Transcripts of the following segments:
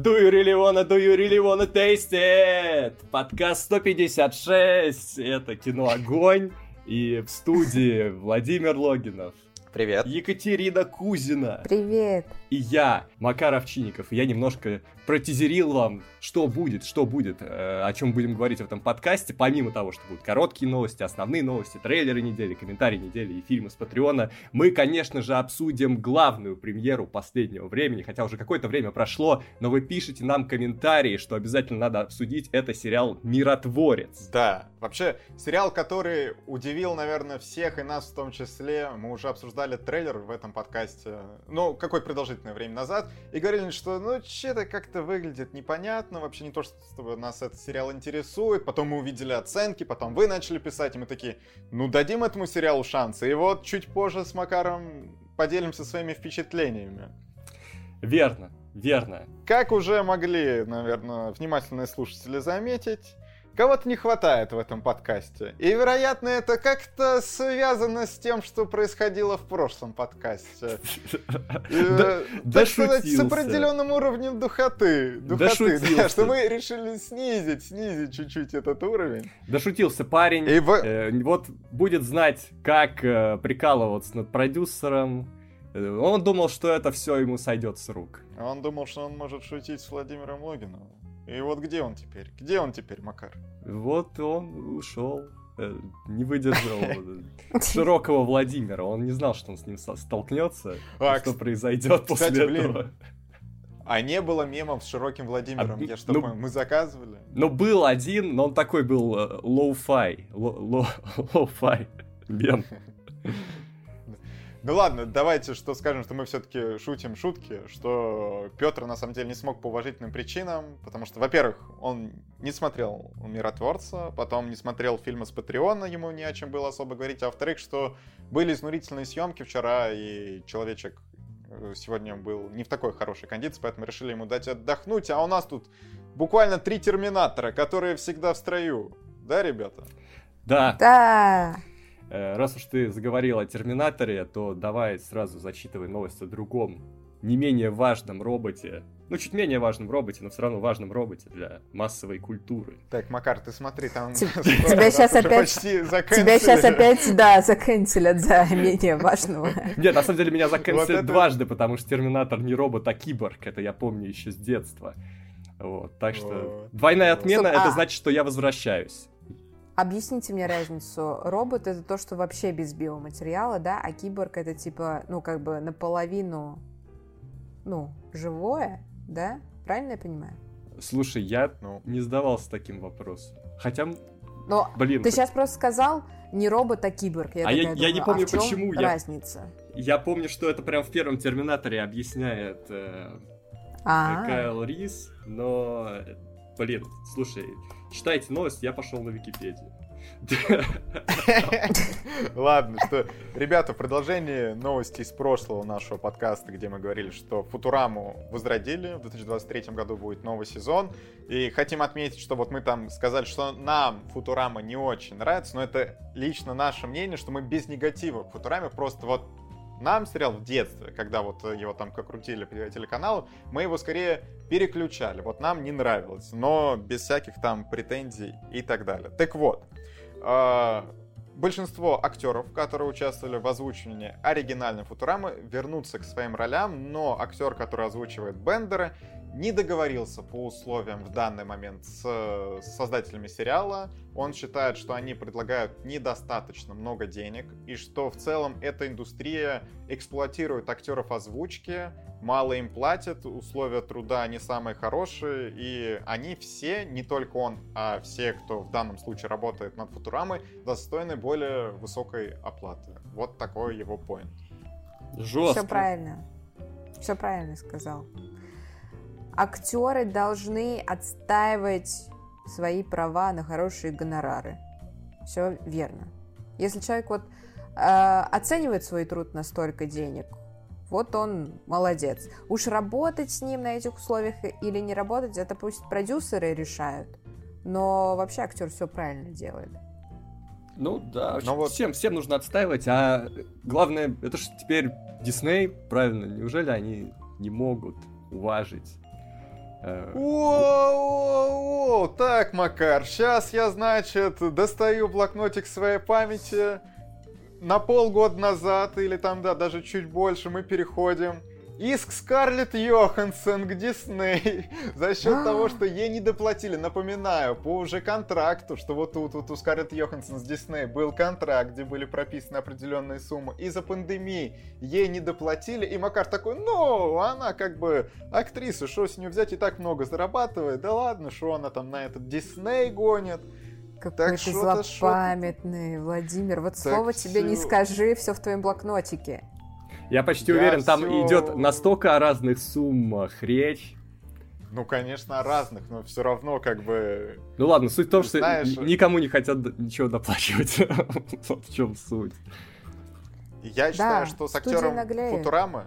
Do you really wanna, do you really wanna taste it? Подкаст 156. Это кино «Огонь». И в студии Владимир Логинов. Привет. Екатерина Кузина. Привет. И я, Макар Овчинников. Я немножко протизерил вам, что будет, что будет, э, о чем будем говорить в этом подкасте, помимо того, что будут короткие новости, основные новости, трейлеры недели, комментарии недели и фильмы с Патреона, мы, конечно же, обсудим главную премьеру последнего времени, хотя уже какое-то время прошло, но вы пишете нам комментарии, что обязательно надо обсудить, это сериал «Миротворец». Да, вообще, сериал, который удивил, наверное, всех и нас в том числе, мы уже обсуждали трейлер в этом подкасте, ну, какое продолжительное время назад, и говорили, что, ну, че-то как-то выглядит непонятно, вообще не то, что нас этот сериал интересует. Потом мы увидели оценки, потом вы начали писать, и мы такие, ну дадим этому сериалу шансы. И вот чуть позже с Макаром поделимся своими впечатлениями. Верно, верно. Как уже могли, наверное, внимательные слушатели заметить, Кого-то не хватает в этом подкасте. И, вероятно, это как-то связано с тем, что происходило в прошлом подкасте. Э, так сказать, с определенным уровнем духоты. Духоты, что мы решили снизить, снизить чуть-чуть этот уровень. Дошутился парень. Э, вот будет знать, как э, прикалываться над продюсером, он думал, что это все ему сойдет с рук. Он думал, что он может шутить с Владимиром Логиновым. И вот где он теперь? Где он теперь, Макар? Вот он ушел. Э, не выдержал широкого Владимира. Он не знал, что он с ним столкнется, а, что произойдет после кстати, этого. Блин, а не было мемов с широким Владимиром? А, Я что, ну, мы заказывали? Ну, был один, но он такой был э, low-fi. Low-fi мем. Ну ладно, давайте что скажем, что мы все-таки шутим шутки, что Петр на самом деле не смог по уважительным причинам, потому что, во-первых, он не смотрел «Миротворца», потом не смотрел фильмы с Патреона, ему не о чем было особо говорить, а во-вторых, что были изнурительные съемки вчера, и человечек э, сегодня был не в такой хорошей кондиции, поэтому решили ему дать отдохнуть, а у нас тут буквально три терминатора, которые всегда в строю. Да, ребята? Да. Да. Э, раз уж ты заговорил о Терминаторе, то давай сразу зачитывай новость о другом, не менее важном роботе. Ну, чуть менее важном роботе, но все равно важном роботе для массовой культуры. Так, Макар, ты смотри, там... Тебя сейчас опять... Тебя сейчас опять, да, заканцелят за менее важного. Нет, на самом деле меня заканцелят дважды, потому что Терминатор не робот, а киборг. Это я помню еще с детства. Вот, так что двойная отмена, это а значит, что я возвращаюсь. Объясните мне разницу. Робот это то, что вообще без биоматериала, да, а киборг это типа, ну, как бы наполовину, ну, живое, да? Правильно я понимаю? Слушай, я ну. не задавался таким вопросом. Хотя, Но блин. Ты сейчас просто сказал не робот, а киборг. Я а я, думаю, я не помню, а почему. Разница. Я, я помню, что это прям в первом Терминаторе объясняет э, а Кайл Рис, но, блин, слушай, читайте новость, я пошел на Википедию. Ладно, что, ребята, в продолжении новости из прошлого нашего подкаста, где мы говорили, что Футураму возродили, в 2023 году будет новый сезон, и хотим отметить, что вот мы там сказали, что нам Футурама не очень нравится, но это лично наше мнение, что мы без негатива к Футураме, просто вот нам сериал в детстве, когда вот его там как крутили по телеканалу, мы его скорее переключали. Вот нам не нравилось, но без всяких там претензий и так далее. Так вот, э, большинство актеров, которые участвовали в озвучивании оригинальной Футурамы, вернутся к своим ролям, но актер, который озвучивает Бендера, не договорился по условиям в данный момент с создателями сериала. Он считает, что они предлагают недостаточно много денег и что в целом эта индустрия эксплуатирует актеров озвучки, мало им платят, условия труда не самые хорошие, и они все, не только он, а все, кто в данном случае работает над Футурамой, достойны более высокой оплаты. Вот такой его поинт. Жестко. Все правильно. Все правильно сказал актеры должны отстаивать свои права на хорошие гонорары. Все верно. Если человек вот э, оценивает свой труд на столько денег, вот он молодец. Уж работать с ним на этих условиях или не работать, это пусть продюсеры решают. Но вообще актер все правильно делает. Ну да, Но вот... всем, всем нужно отстаивать, а главное, это же теперь Дисней, правильно, неужели они не могут уважить О, так, Макар, сейчас я, значит, достаю блокнотик своей памяти. На полгода назад, или там, да, даже чуть больше, мы переходим Иск Скарлетт Йоханссон к Дисней за счет того, что ей не доплатили. Напоминаю, по уже контракту, что вот тут вот у Скарлетт Йоханссон с Дисней был контракт, где были прописаны определенные суммы. Из-за пандемии ей не доплатили, и Макар такой, ну, она как бы актриса, что с нее взять, и так много зарабатывает. Да ладно, что она там на этот Дисней гонит. Какой ты злопамятный, Владимир. Вот так слово все... тебе не скажи, все в твоем блокнотике. Я почти я уверен, все... там идет настолько о разных суммах речь. Ну, конечно, о разных, но все равно как бы... Ну ладно, суть в том, что знаешь... никому не хотят ничего доплачивать. вот в чем суть. Я считаю, что с актером Футурамы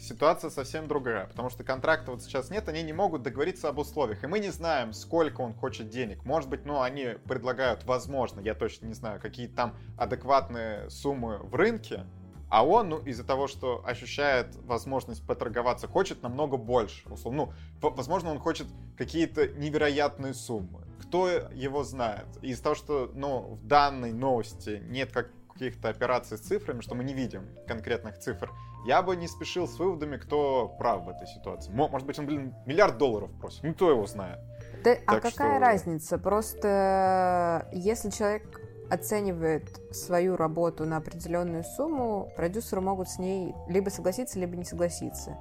ситуация совсем другая, потому что контракта вот сейчас нет, они не могут договориться об условиях, и мы не знаем, сколько он хочет денег. Может быть, ну, они предлагают, возможно, я точно не знаю, какие там адекватные суммы в рынке, а он, ну, из-за того, что ощущает возможность поторговаться, хочет намного больше. Ну, возможно, он хочет какие-то невероятные суммы. Кто его знает? Из-за того, что, ну, в данной новости нет каких-то операций с цифрами, что мы не видим конкретных цифр, я бы не спешил с выводами, кто прав в этой ситуации. Может быть, он, блин, миллиард долларов просит. Ну, кто его знает? Да, а какая что... разница? Просто если человек оценивает свою работу на определенную сумму, продюсеры могут с ней либо согласиться, либо не согласиться.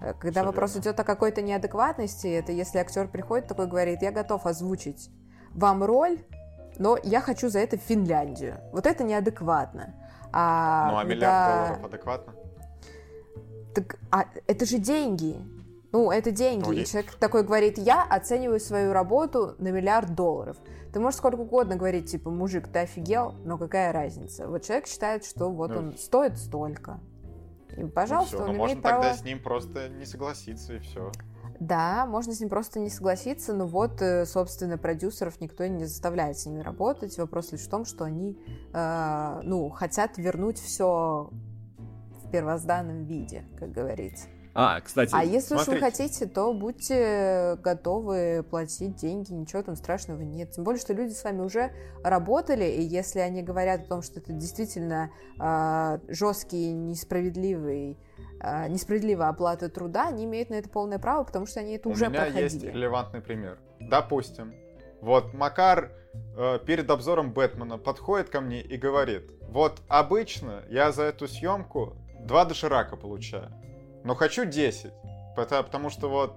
Э, когда Все вопрос идет о какой-то неадекватности, это если актер приходит такой говорит, я готов озвучить вам роль, но я хочу за это в Финляндию. Вот это неадекватно. А, ну, а миллиард да... долларов адекватно? Так, а это же деньги. Ну, это деньги. Ну, и человек такой говорит, я оцениваю свою работу на миллиард долларов. Ты можешь сколько угодно говорить, типа, мужик, ты офигел, но какая разница? Вот человек считает, что вот ну, он стоит столько. И, пожалуйста, ну, все, он ну, имеет можно право... тогда с ним просто не согласиться, и все. Да, можно с ним просто не согласиться, но вот, э, собственно, продюсеров никто не заставляет с ними работать. Вопрос лишь в том, что они, э, ну, хотят вернуть все в первозданном виде, как говорится. А, кстати, А если уж вы хотите, то будьте готовы платить деньги, ничего там страшного нет. Тем более, что люди с вами уже работали, и если они говорят о том, что это действительно э, жесткий, несправедливый э, несправедливая оплата труда, они имеют на это полное право, потому что они это У уже меня проходили. есть релевантный пример. Допустим, вот Макар э, перед обзором Бэтмена подходит ко мне и говорит, вот обычно я за эту съемку два доширака получаю но хочу 10. Потому, что вот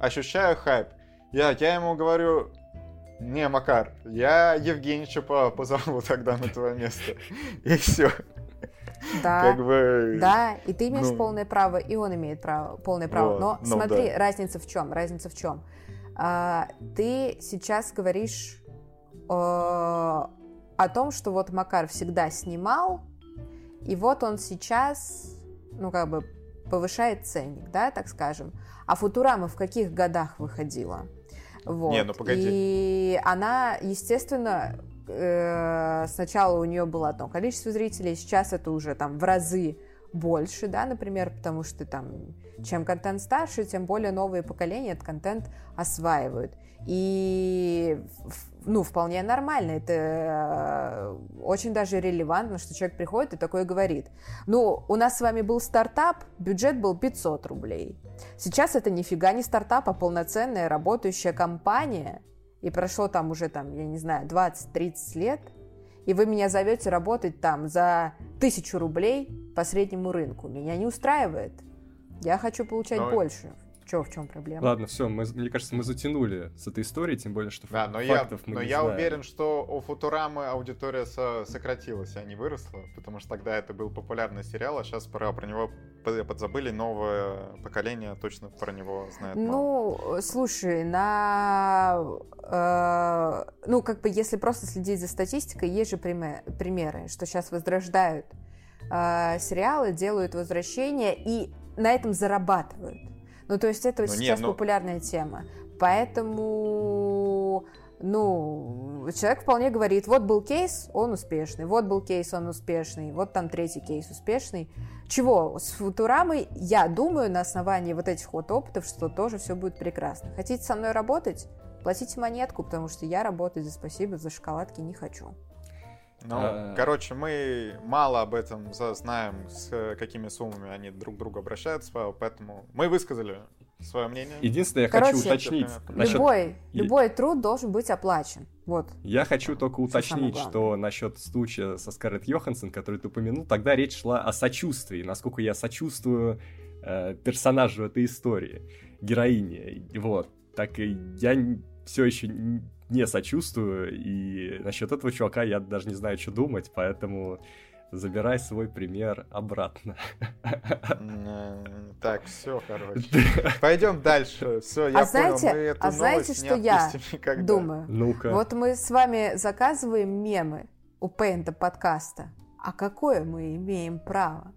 ощущаю хайп. Я, я ему говорю, не, Макар, я Евгеньевича позову тогда на твое место. И все. Да, как бы, да, и ты имеешь ну, полное право, и он имеет право, полное право. Вот, Но ну, смотри, да. разница в чем? Разница в чем? А, ты сейчас говоришь о, о том, что вот Макар всегда снимал, и вот он сейчас, ну как бы повышает ценник, да, так скажем. А Футурама в каких годах выходила? Вот. Не, ну погоди. И она, естественно, э, сначала у нее было одно количество зрителей, сейчас это уже там в разы больше, да, например, потому что там чем контент старше, тем более новые поколения этот контент осваивают. И ну, вполне нормально. Это э, очень даже релевантно, что человек приходит и такой говорит. Ну, у нас с вами был стартап, бюджет был 500 рублей. Сейчас это нифига не стартап, а полноценная работающая компания. И прошло там уже, там, я не знаю, 20-30 лет. И вы меня зовете работать там за тысячу рублей по среднему рынку. Меня не устраивает. Я хочу получать Но... больше. Че, в чем проблема? Ладно, все, мы, мне кажется, мы затянули с этой историей, тем более, что да, но фактов я, мы Но не я знаем. уверен, что у Футурамы аудитория со сократилась, а не выросла, потому что тогда это был популярный сериал, а сейчас про, про него подзабыли, новое поколение точно про него знает Ну, мало. слушай, на... Э, ну, как бы, если просто следить за статистикой, есть же примеры, что сейчас возрождают э, сериалы, делают возвращение и на этом зарабатывают. Ну, то есть это ну, сейчас не, ну... популярная тема. Поэтому, ну, человек вполне говорит, вот был кейс, он успешный, вот был кейс, он успешный, вот там третий кейс успешный. Чего? С Футурамой, я думаю, на основании вот этих вот опытов, что тоже все будет прекрасно. Хотите со мной работать? Платите монетку, потому что я работать за спасибо, за шоколадки не хочу. Ну, а... короче, мы мало об этом знаем, с какими суммами они друг к другу обращаются, поэтому мы высказали свое мнение. Единственное, я Короче, хочу уточнить. Насчет... Любой, любой труд должен быть оплачен. Вот. Я хочу только уточнить, что насчет случая со Скарлетт Йоханссон, который ты упомянул, тогда речь шла о сочувствии, насколько я сочувствую э, персонажу этой истории, героине. Вот. Так и я все еще не сочувствую, и насчет этого чувака я даже не знаю, что думать, поэтому забирай свой пример обратно. Так, все, короче. Пойдем дальше. Все, я а знаете, понял, мы эту а знаете, что я никогда. думаю? Ну-ка. Вот мы с вами заказываем мемы у Пейнта подкаста. А какое мы имеем право?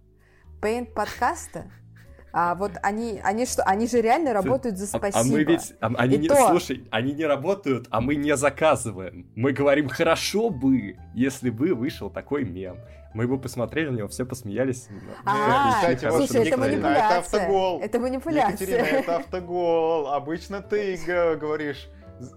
Пейнт подкаста а вот они, они что, они же реально работают за спасибо. А, а мы ведь, а, они не, то... слушай, они не работают, а мы не заказываем. Мы говорим, хорошо бы, если бы вышел такой мем. Мы бы посмотрели на него, все посмеялись. А, слушай, это манипуляция. Это автогол. Это манипуляция. Екатерина, это автогол. Обычно ты говоришь,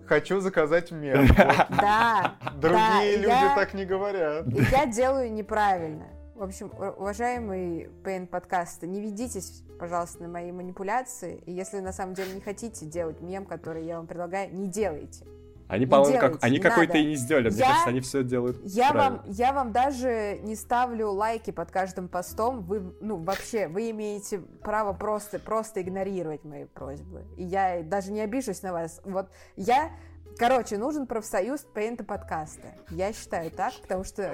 хочу заказать мем. Да. Другие люди так не говорят. Я делаю неправильно. В общем, уважаемый ПН подкаста, не ведитесь, пожалуйста, на мои манипуляции. И если на самом деле не хотите делать мем, который я вам предлагаю, не делайте. Они, по-моему, как, они какой-то и не сделали. Мне я, кажется, они все делают я правильно. вам, я вам даже не ставлю лайки под каждым постом. Вы, ну, вообще, вы имеете право просто, просто игнорировать мои просьбы. И я даже не обижусь на вас. Вот я Короче, нужен профсоюз пейнта подкаста. Я считаю так, потому что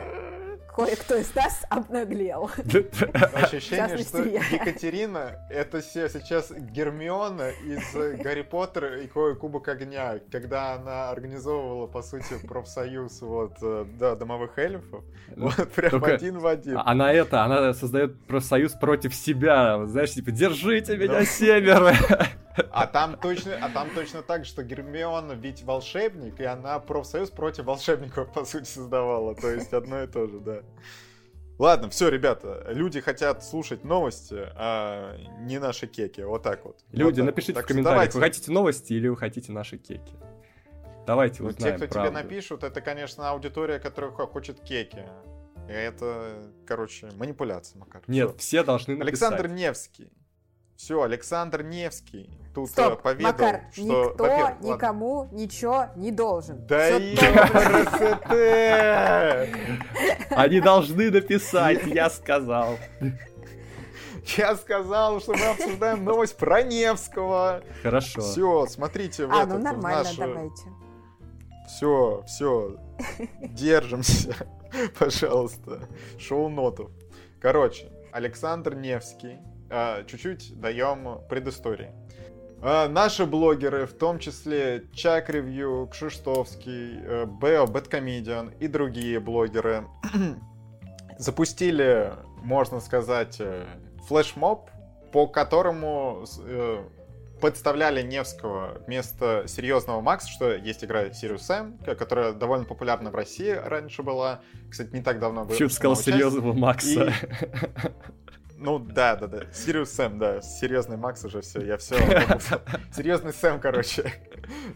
кое-кто из нас обнаглел. Ощущение, что Екатерина — это сейчас Гермиона из Гарри Поттера и Кубок Огня, когда она организовывала, по сути, профсоюз вот, э, да, домовых эльфов. Ну, вот прям один в один. Она это, она создает профсоюз против себя. Знаешь, типа, держите меня, семеро! А там точно, а там точно так, что Гермиона ведь волшебник, и она профсоюз против волшебников, по сути, создавала. То есть одно и то же, да. Ладно, все, ребята, люди хотят слушать новости, а не наши кеки. Вот так вот. Люди, вот напишите так в комментариях, давайте. вы хотите новости или вы хотите наши кеки. Давайте ну, узнаем Те, кто правду. тебе напишут, это, конечно, аудитория, которая хочет кеки. И это, короче, манипуляция, Макар. Нет, все, все должны написать. Александр Невский. Все, Александр Невский тут Стоп, э, поведал, Макар, что... никто никому ладно. ничего не должен. Да и! Они должны написать, я сказал. Я сказал, что мы обсуждаем новость про Невского. Хорошо. Все, смотрите в А, ну нормально, давайте. Все, все, держимся, пожалуйста. Шоу-нотов. Короче, Александр Невский чуть-чуть даем предыстории. А, наши блогеры, в том числе Чак Ревью, Кшиштовский, э, Бео, Бэткомедиан и другие блогеры, запустили, можно сказать, э, флешмоб, по которому э, подставляли Невского вместо серьезного Макса, что есть игра Sirius Sam, которая довольно популярна в России раньше была. Кстати, не так давно была. Чуть сказал серьезного Макса. И... Ну да, да, да. Сириус Сэм, да. Серьезный Макс уже все, я все. Серьезный Сэм, короче.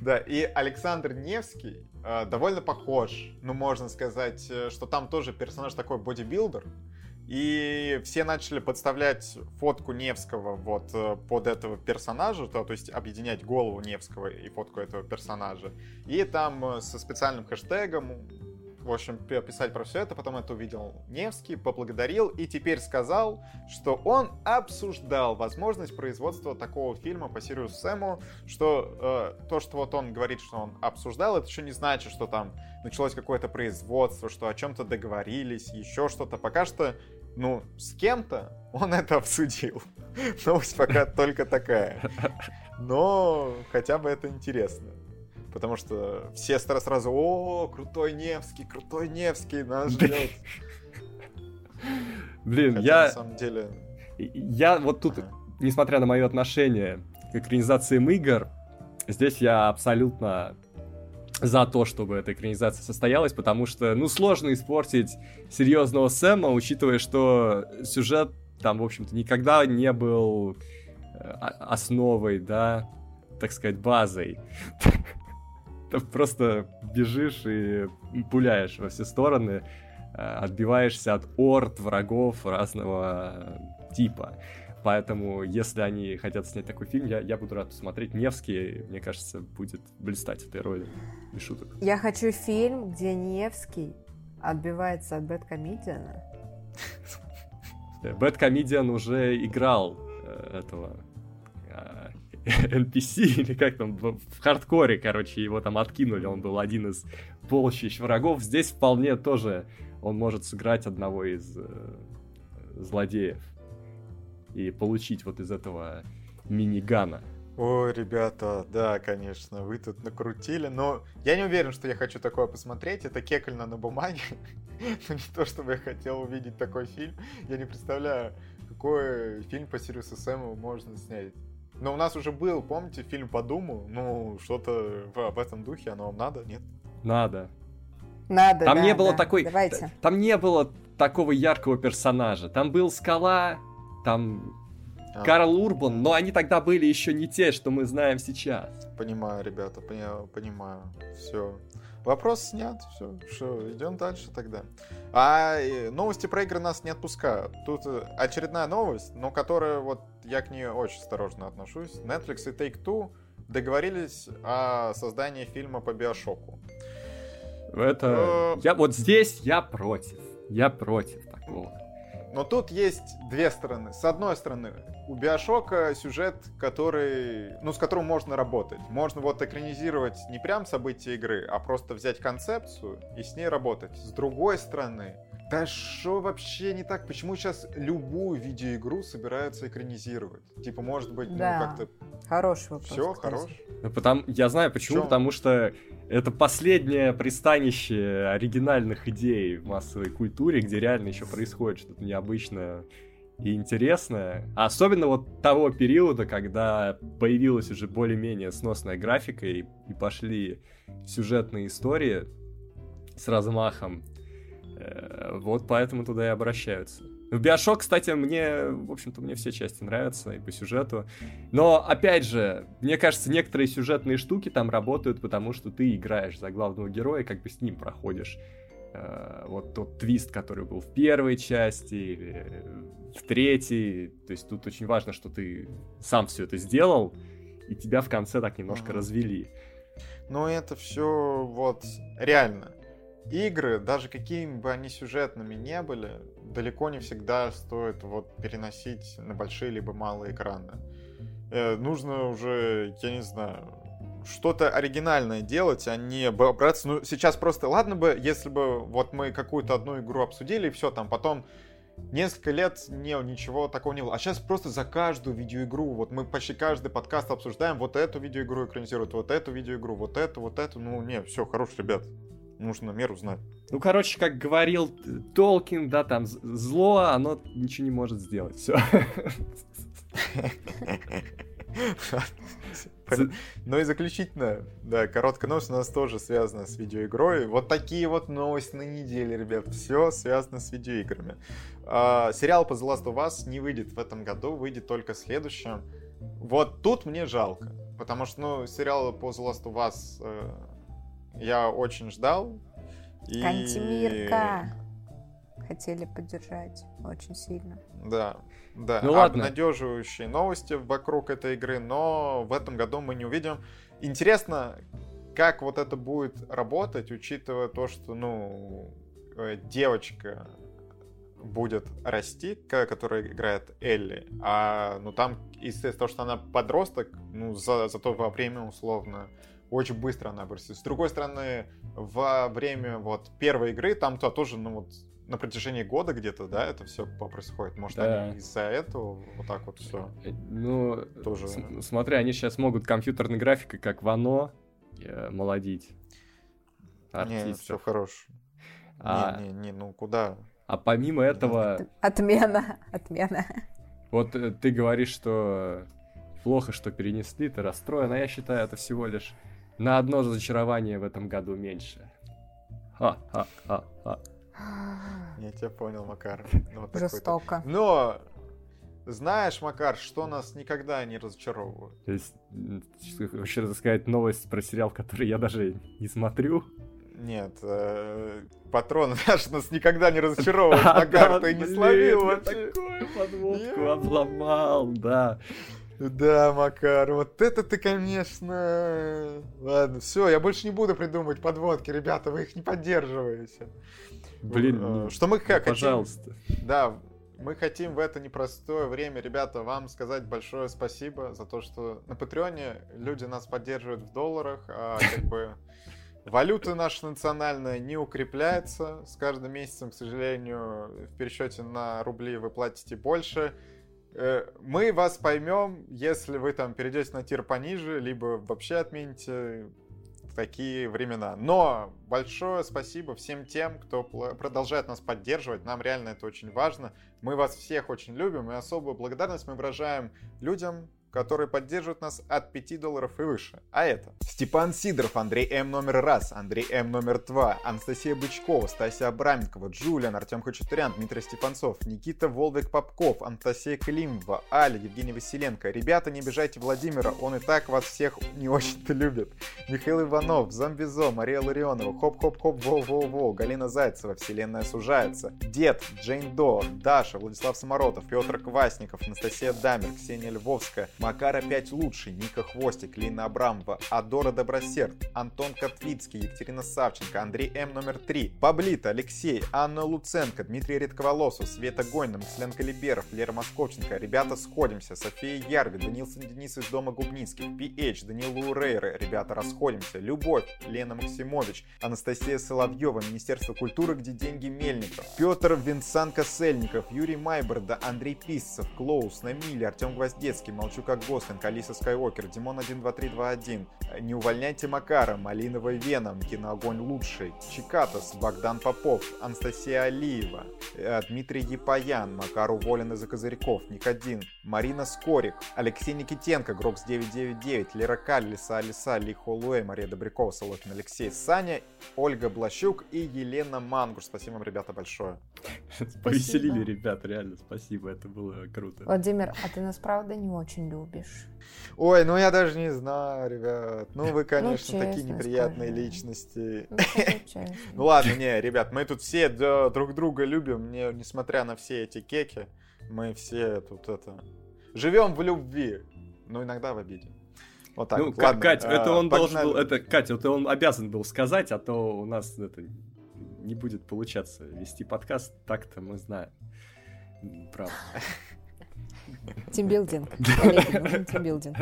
Да, и Александр Невский э, довольно похож. Ну, можно сказать, э, что там тоже персонаж такой бодибилдер. И все начали подставлять фотку Невского вот э, под этого персонажа, то, то есть объединять голову Невского и фотку этого персонажа. И там со специальным хэштегом в общем, писать про все это, потом это увидел Невский, поблагодарил и теперь сказал, что он обсуждал возможность производства такого фильма по Сириус Сэму, что э, то, что вот он говорит, что он обсуждал, это еще не значит, что там началось какое-то производство, что о чем-то договорились, еще что-то. Пока что, ну, с кем-то он это обсудил. Новость пока только такая. Но хотя бы это интересно потому что все сразу, о, крутой Невский, крутой Невский, нас ждет. Блин, Хотя, я... На самом деле... Я вот тут, ага. несмотря на мое отношение к экранизациям игр, здесь я абсолютно за то, чтобы эта экранизация состоялась, потому что, ну, сложно испортить серьезного Сэма, учитывая, что сюжет там, в общем-то, никогда не был э, основой, да, так сказать, базой. Ты просто бежишь и пуляешь во все стороны, э, отбиваешься от орд врагов разного типа. Поэтому, если они хотят снять такой фильм, я, я буду рад посмотреть. Невский, мне кажется, будет блистать в этой роли. Без шуток. Я хочу фильм, где Невский отбивается от Бэткомедиана. Бэткомедиан уже играл э, этого NPC, или как там, в хардкоре, короче, его там откинули, он был один из полчищ врагов. Здесь вполне тоже он может сыграть одного из э, злодеев и получить вот из этого минигана. Ой, ребята, да, конечно, вы тут накрутили, но я не уверен, что я хочу такое посмотреть. Это кекально на бумаге, но не то, чтобы я хотел увидеть такой фильм. Я не представляю, какой фильм по Сириусу Сэму можно снять. Но у нас уже был, помните, фильм по Думу? Ну, что-то в, в этом духе, оно вам надо, нет? Надо. Надо, Там да, не было да. такой... Давайте. Там не было такого яркого персонажа. Там был Скала, там А, Карл Урбан, но они тогда были еще не те, что мы знаем сейчас. Понимаю, ребята, поня- понимаю. Все. Вопрос снят, все, что, идем дальше тогда. А э, новости про игры нас не отпускают. Тут э, очередная новость, но которая вот я к ней очень осторожно отношусь. Netflix и Take-Two договорились о создании фильма по Биошоку. Это... Э, Я вот здесь я против. Я против такого. Но тут есть две стороны. С одной стороны, у Биошока сюжет, который, ну, с которым можно работать. Можно вот экранизировать не прям события игры, а просто взять концепцию и с ней работать. С другой стороны, да что вообще не так? Почему сейчас любую видеоигру собираются экранизировать? Типа, может быть, Да. ну как-то Хороший вопрос. все хорош? Ну, Потому... Я знаю почему, Чё? потому что это последнее пристанище оригинальных идей в массовой культуре, где реально еще происходит что-то необычное и интересное. А особенно вот того периода, когда появилась уже более-менее сносная графика и, и пошли сюжетные истории с размахом. Э, Вот поэтому туда и обращаются. В Биошок, кстати, мне, в общем-то, мне все части нравятся и по сюжету. Но, опять же, мне кажется, некоторые сюжетные штуки там работают, потому что ты играешь за главного героя, как бы с ним проходишь. Э, Вот тот твист, который был в первой части или в третьей. То есть тут очень важно, что ты сам все это сделал, и тебя в конце так немножко Мгм. развели. Но это все вот реально. Игры, даже какими бы они сюжетными не были, далеко не всегда стоит вот переносить на большие либо малые экраны. Э, нужно уже, я не знаю, что-то оригинальное делать, а не браться... Ну, сейчас просто, ладно бы, если бы вот мы какую-то одну игру обсудили, и все, там потом несколько лет не, ничего такого не было. А сейчас просто за каждую видеоигру, вот мы почти каждый подкаст обсуждаем, вот эту видеоигру экранизируют, вот эту видеоигру, вот эту, вот эту. Ну, не, все, хорош, ребят. Нужно меру знать. Ну, короче, как говорил Толкин, да, там зло, оно ничего не может сделать. Все. Ну и заключительно, да, короткая новость у нас тоже связана с видеоигрой. Вот такие вот новости на неделе, ребят. Все связано с видеоиграми. А, сериал по The Last of Us не выйдет в этом году, выйдет только в следующем. Вот тут мне жалко. Потому что, ну, сериал по The Last of Us э, я очень ждал. И... Кантемирка. Хотели поддержать очень сильно. Да, да. Ну ладно. Обнадеживающие новости вокруг этой игры, но в этом году мы не увидим. Интересно, как вот это будет работать, учитывая то, что, ну, э, девочка будет расти, которая играет Элли, а, ну, там, естественно, то, что она подросток, ну, за, зато во время, условно, очень быстро она вырастет. С другой стороны, во время вот первой игры, там-то тоже, ну, вот, на протяжении года где-то, да, это все происходит. Может, Да. они из-за этого вот так вот все. Ну, Тоже. с- смотри, они сейчас могут компьютерной графикой, как в оно, э, молодить Не, все артистов. хорош. А, Не, не, не, ну куда? а помимо этого, Отмена, отмена. вот э, ты говоришь, что плохо, что перенесли, ты расстроен, а я считаю, это всего лишь на одно разочарование в этом году меньше. Ха-ха-ха-ха. Я тебя понял, Макар. Ну, вот Жестоко. Но знаешь, Макар, что нас никогда не разочаровывает? То есть, вообще сказать новость про сериал, который я даже не смотрю? Нет, э, патрон наш нас никогда не разочаровывает, Макар, ты не словил вообще. такую подводку обломал, да. Да, Макар, вот это ты, конечно... Ладно, все, я больше не буду придумывать подводки, ребята, вы их не поддерживаете. Блин, э, ну, что мы как пожалуйста. Хотим, да, мы хотим в это непростое время, ребята, вам сказать большое спасибо за то, что на Патреоне люди нас поддерживают в долларах, а как бы Валюта наша национальная не укрепляется. С каждым месяцем, к сожалению, в пересчете на рубли вы платите больше. Э, мы вас поймем, если вы там перейдете на тир пониже, либо вообще отмените такие времена. Но большое спасибо всем тем, кто продолжает нас поддерживать. Нам реально это очень важно. Мы вас всех очень любим, и особую благодарность мы выражаем людям, которые поддерживают нас от 5 долларов и выше. А это Степан Сидоров, Андрей М. номер раз, Андрей М. номер два, Анастасия Бычкова, Стасия Абраменкова, Джулиан, Артем Хачатурян, Дмитрий Степанцов, Никита Волвик-Попков, Анастасия Климова, Аля, Евгений Василенко. Ребята, не обижайте Владимира, он и так вас всех не очень-то любит. Михаил Иванов, Зомбизо, Мария Ларионова, Хоп-Хоп-Хоп, Воу-Воу-Воу, Галина Зайцева, Вселенная сужается, Дед, Джейн До, Даша, Владислав Саморотов, Петр Квасников, Анастасия Дамер, Ксения Львовская, Макар опять лучший, Ника Хвостик, Лина Абрамова, Адора Добросерд, Антон Котвицкий, Екатерина Савченко, Андрей М. номер 3, Паблита, Алексей, Анна Луценко, Дмитрий Редковолосов, Света Гойна, Максилян Калиберов, Лера Московченко, Ребята Сходимся, София Ярви, Данилсон Денис из Дома Губницких, PH, Данил Лурейры, Ребята Расходимся, Любовь, Лена Максимович, Анастасия Соловьева, Министерство культуры, где деньги Мельников, Петр Винсан Косельников, Юрий Майборда, Андрей Писцев, Клоус, Намили, Артем Гвоздецкий, Молчу как Гослинг, Алиса Скайуокер, Димон 12321, Не увольняйте Макара, Малиновый Веном, Киноогонь лучший, Чикатос, Богдан Попов, Анастасия Алиева, э, Дмитрий Епаян, Макар уволен из-за козырьков, Никодин, Марина Скорик, Алексей Никитенко, Грокс 999, Лера Каль, Лиса Алиса, Ли Холуэй, Мария Добрякова, Солохин Алексей, Саня, Ольга Блащук и Елена Мангуш. Спасибо вам, ребята, большое. Повеселили, ребята, реально, спасибо, это было круто. Владимир, а ты нас правда не очень любишь? Ой, ну я даже не знаю, ребят. Ну вы, ну, конечно, ну, такие неприятные скажи. личности. Ну, ну ладно, не, ребят, мы тут все друг друга любим, не, несмотря на все эти кеки. Мы все тут это... Живем в любви, но иногда в обиде. Вот так. Ну, вот. Ладно, Кать, а, это он погнали. должен был, это, Катя, это он обязан был сказать, а то у нас это не будет получаться вести подкаст, так-то мы знаем. Правда. Тимбилдинг. Тимбилдинг.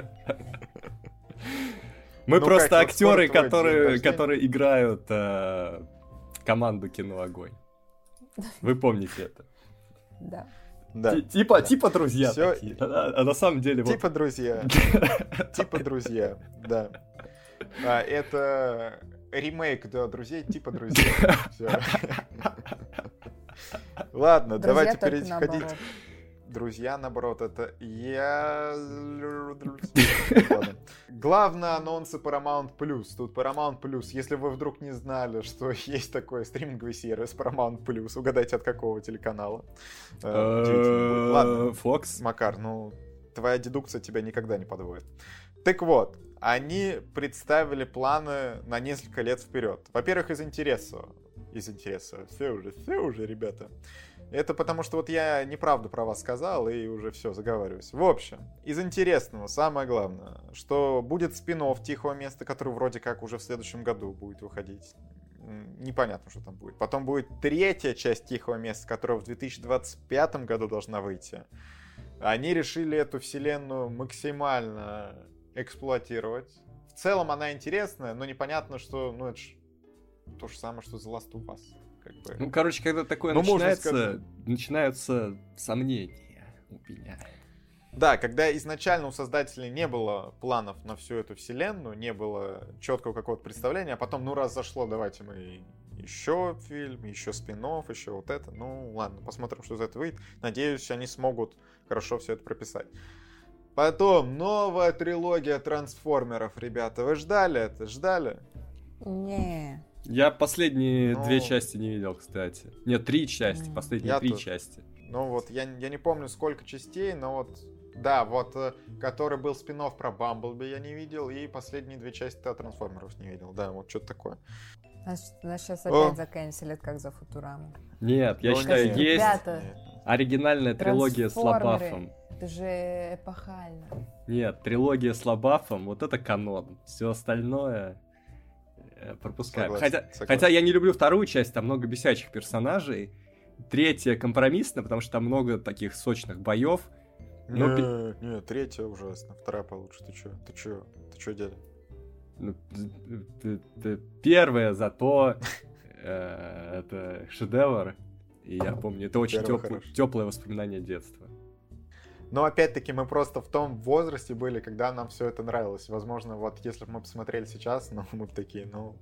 Мы ну просто актеры, которые, которые играют э, команду кино Огонь. Вы помните это? Да. Да. Типа, типа друзья Всё... такие. А, а на самом деле... Типа вот... друзья. Типа друзья, да. А, это ремейк, да, друзей, типа друзья. Ладно, давайте переходить друзья, наоборот, это я... Главное анонсы Paramount Plus. Тут Paramount Plus. Если вы вдруг не знали, что есть такой стриминговый сервис Paramount Plus, угадайте от какого телеканала. Э, Ладно. Fox. Макар, ну, твоя дедукция тебя никогда не подводит. Так вот, они представили планы на несколько лет вперед. Во-первых, из интереса. Из интереса. Все уже, все уже, ребята. Это потому, что вот я неправду про вас сказал и уже все, заговариваюсь. В общем, из интересного, самое главное, что будет спин Тихого места, который вроде как уже в следующем году будет выходить. Непонятно, что там будет. Потом будет третья часть Тихого места, которая в 2025 году должна выйти. Они решили эту вселенную максимально эксплуатировать. В целом она интересная, но непонятно, что ну, это ж то же самое, что The Last of Us. Как бы. Ну, короче, когда такое ну, начинается, начинаются сомнения у меня. Да, когда изначально у создателей не было планов на всю эту вселенную, не было четкого какого-то представления, а потом, ну раз зашло, давайте мы еще фильм, еще спин еще вот это. Ну ладно, посмотрим, что из этого выйдет. Надеюсь, они смогут хорошо все это прописать. Потом новая трилогия трансформеров, ребята. Вы ждали это? Ждали? Не. Я последние Ну. две части не видел, кстати. Нет, три части, последние Я три тоже. части. Ну вот, я, я не помню сколько частей, но вот... Да, вот, э, который был спин про Бамблби я не видел, и последние две части трансформеров не видел. Да, вот что-то такое. Нас, нас сейчас О. опять заканчелят, как за Футураму. Нет, я Ну, считаю, нет. есть Ребята. Оригинальная трилогия с Трансформеры. Лабафом. Это же эпохально. Нет, трилогия с Лабафом, вот это канон. Все остальное пропускаем. Согласен, хотя, согласен. хотя я не люблю вторую часть, там много бесячих персонажей. Третья компромиссно, потому что там много таких сочных боев. Ну, Не, не, третья ужасно, вторая получше. Ты чё? Ты чё? Ты чё, дядя? Ну, т- т- т- Первая зато э, это шедевр. И я помню, это очень теплое воспоминание детства. Но опять-таки мы просто в том возрасте были, когда нам все это нравилось. Возможно, вот если бы мы посмотрели сейчас, ну, мы бы такие, ну,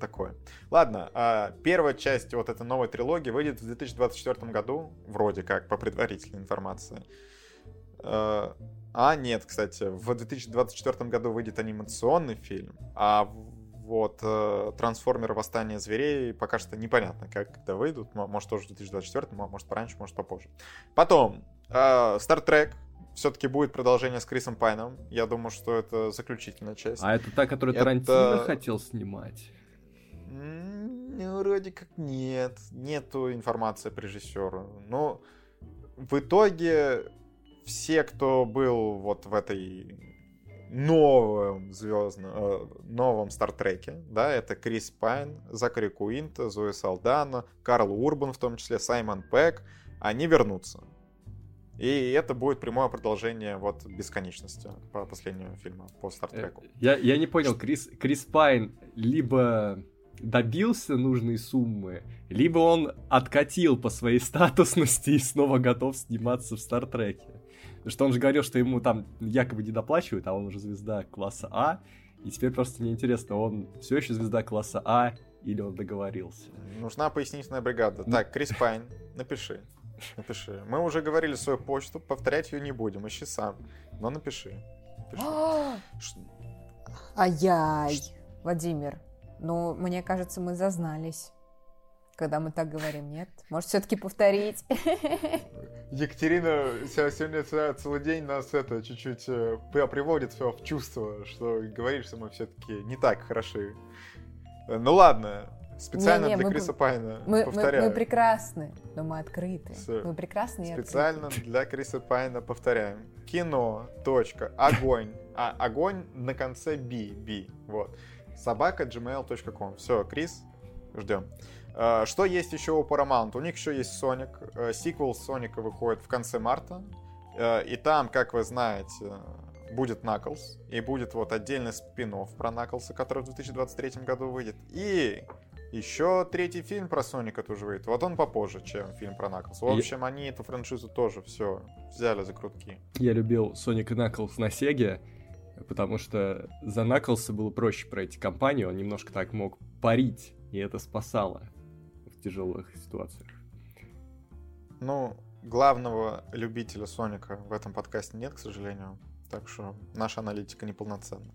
такое. Ладно, а, первая часть вот этой новой трилогии выйдет в 2024 году, вроде как, по предварительной информации. А, а, нет, кстати, в 2024 году выйдет анимационный фильм, а вот э, Трансформеры Восстание зверей пока что непонятно, как когда выйдут. Может, тоже в 2024, м- может, пораньше, может, попозже. Потом, Trek все-таки будет продолжение с Крисом Пайном. Я думаю, что это заключительная часть. А это та, которую Это- Тарантино хотел снимать. Ну, вроде как нет. Нету информации по режиссеру. Но в итоге все, кто был вот в этой новом звездном, э, новом Стартреке, да, это Крис Пайн, Закари Куинт, Зои Салдана, Карл Урбан в том числе, Саймон Пэк, они вернутся. И это будет прямое продолжение вот бесконечности по последнему фильму, по Э, Стартреку. Я, я не понял, Крис, Крис Пайн либо добился нужной суммы, либо он откатил по своей статусности и снова готов сниматься в Стартреке. Потому что он же говорил, что ему там якобы не доплачивают, а он уже звезда класса А. И теперь просто неинтересно, он все еще звезда класса А или он договорился. Нужна пояснительная бригада. Так, Крис Пайн, напиши. Напиши. Мы уже говорили свою почту, повторять ее не будем. Ищи сам. Но напиши. Напиши. Ай-яй. Владимир, ну, мне кажется, мы зазнались, когда мы так говорим, нет? Может, все-таки повторить? Екатерина сегодня целый день нас это чуть-чуть э, при- приводит в чувство, что говоришь, что мы все-таки не так хороши. Э, Ну ладно, специально Не-не, для мы Криса Пайна Мы, мы, повторяю. мы прекрасны, но мы открыты. Всё. Мы прекрасны и Специально для Криса Пайна повторяем. Кино. Точка. Огонь. А огонь на конце би. Би. Вот. Собака gmail.com. Все, Крис, ждем. Э, Что есть еще у Paramount? У них еще есть Соник. Э, Сиквел Соника выходит в конце марта. Э, И там, как вы знаете, будет Наклз. И будет вот отдельный спин про Наклса, который в 2023 году выйдет. И еще третий фильм про Соника тоже выйдет. Вот он попозже, чем фильм про Наклса. В общем, они эту франшизу тоже все взяли за крутки. Я любил Sonic и Knuckles на Сеге, потому что за Knuckles было проще пройти кампанию, он немножко так мог парить, и это спасало в тяжелых ситуациях. Ну, главного любителя Соника в этом подкасте нет, к сожалению. Так что наша аналитика неполноценна.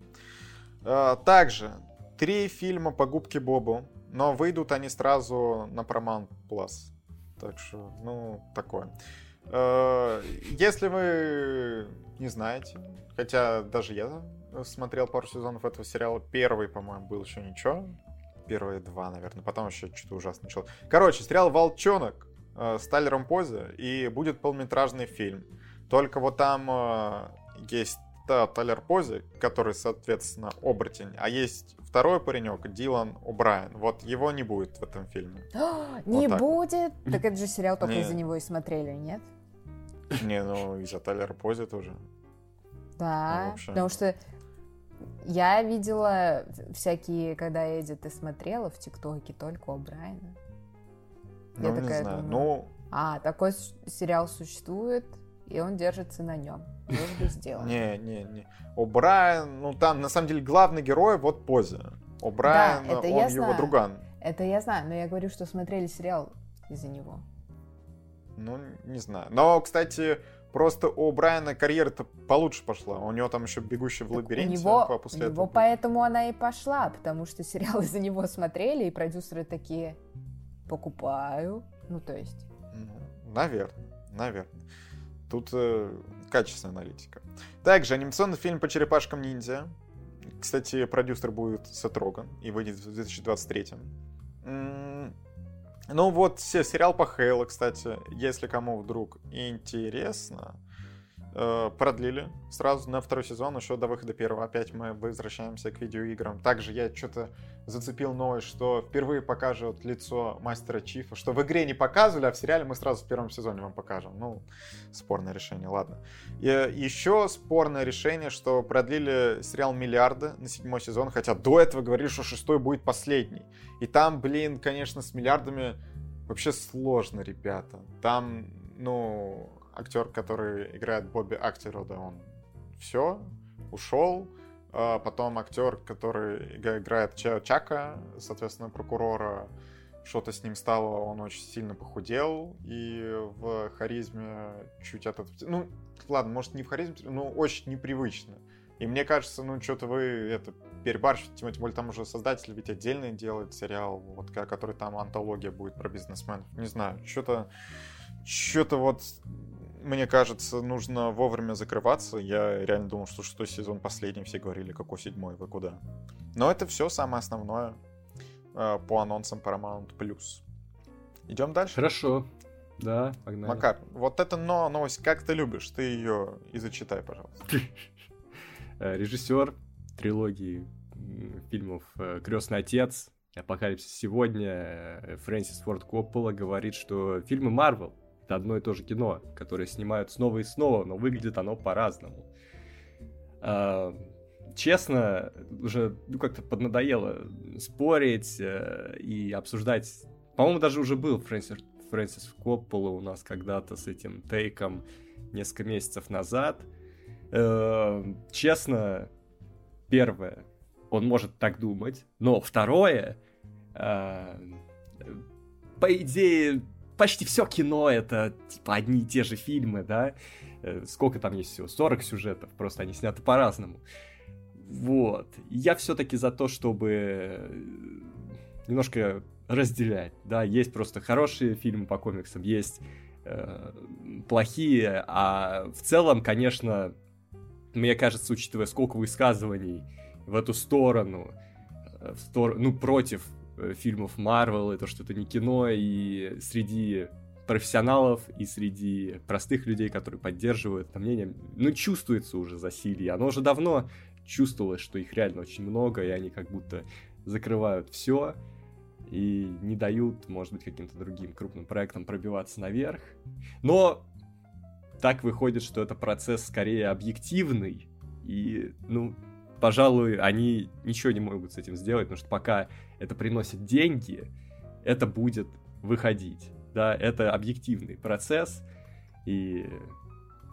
А, Также три фильма по Губке Бобу, но выйдут они сразу на Paramount Plus. Так что, ну, такое. Э, Если вы не знаете, хотя даже я смотрел пару сезонов этого сериала, первый, по-моему, был еще ничего. Первые два, наверное, потом еще что-то ужасно началось. Короче, сериал «Волчонок» э, с Тайлером Пози, и будет полнометражный фильм. Только вот там э, есть та Тайлер Пози, который, соответственно, оборотень, а есть второй паренек, Дилан О'Брайен. Вот его не будет в этом фильме. Не Вот будет? Так это же сериал только из-за него и смотрели, нет? Не, ну из-за Тайлера Пози тоже. Да, Ну, потому что я видела всякие, когда Эдит ты смотрела в ТикТоке только у Брайана. Я Ну, не такая знаю. думаю, Ну, А, такой сериал существует, и он держится на нем. Выводы сделаны. не, не, не. О'Брайен, ну там на самом деле главный герой вот Пози. О'Брайен, это он его знаю. друган. Это я знаю, но я говорю, что смотрели сериал из-за него. Ну, не знаю. Но, кстати, Просто у Брайана карьера-то получше пошла. У него там еще «Бегущий в лабиринте». У него, а после у него этого... поэтому она и пошла, потому что сериалы за него смотрели, и продюсеры такие «покупаю». Ну, то есть... Ну, наверное, наверное. Тут э, качественная аналитика. Также анимационный фильм по черепашкам ниндзя. Кстати, продюсер будет Сет Роган и выйдет в 2023. Ну вот, сериал по Хейлу, кстати, если кому вдруг интересно, продлили сразу на второй сезон, еще до выхода первого. Опять мы возвращаемся к видеоиграм. Также я что-то зацепил новость, что впервые покажут лицо мастера Чифа, что в игре не показывали, а в сериале мы сразу в первом сезоне вам покажем. Ну, спорное решение, ладно. И еще спорное решение, что продлили сериал «Миллиарды» на седьмой сезон, хотя до этого говорили, что шестой будет последний. И там, блин, конечно, с «Миллиардами» вообще сложно, ребята. Там, ну, актер, который играет Бобби Актерода, он все, ушел. А потом актер, который играет Чака, соответственно, прокурора, что-то с ним стало, он очень сильно похудел, и в харизме чуть этот... Ну, ладно, может, не в харизме, но очень непривычно. И мне кажется, ну, что-то вы это перебарщиваете, тем более там уже создатель ведь отдельный делает сериал, вот, который там антология будет про бизнесменов. Не знаю, что-то что-то вот мне кажется, нужно вовремя закрываться. Я реально думал, что шестой сезон последний. Все говорили, какой седьмой, вы куда. Но это все самое основное э, по анонсам Paramount+. Идем дальше? Хорошо. Да, погнали. Макар, вот эта но новость, как ты любишь? Ты ее и зачитай, пожалуйста. Э, режиссер трилогии фильмов э, «Крестный отец», «Апокалипсис сегодня» Фрэнсис Форд Коппола говорит, что фильмы Марвел это одно и то же кино, которое снимают снова и снова, но выглядит оно по-разному. А, честно, уже ну, как-то поднадоело спорить э, и обсуждать. По-моему, даже уже был Фрэнсис, Фрэнсис Коппола у нас когда-то с этим тейком несколько месяцев назад. Э, честно, первое, он может так думать, но второе, э, по идее, почти все кино это типа одни и те же фильмы, да. Э, сколько там есть всего? 40 сюжетов, просто они сняты по-разному. Вот. Я все-таки за то, чтобы э, немножко разделять, да, есть просто хорошие фильмы по комиксам, есть э, плохие, а в целом, конечно, мне кажется, учитывая сколько высказываний в эту сторону, э, в стор... ну, против фильмов Марвел, это что-то не кино, и среди профессионалов и среди простых людей, которые поддерживают это мнение, ну, чувствуется уже засилье. Оно уже давно чувствовалось, что их реально очень много, и они как будто закрывают все и не дают, может быть, каким-то другим крупным проектам пробиваться наверх. Но так выходит, что это процесс скорее объективный, и, ну, пожалуй, они ничего не могут с этим сделать, потому что пока это приносит деньги, это будет выходить. Да, это объективный процесс, и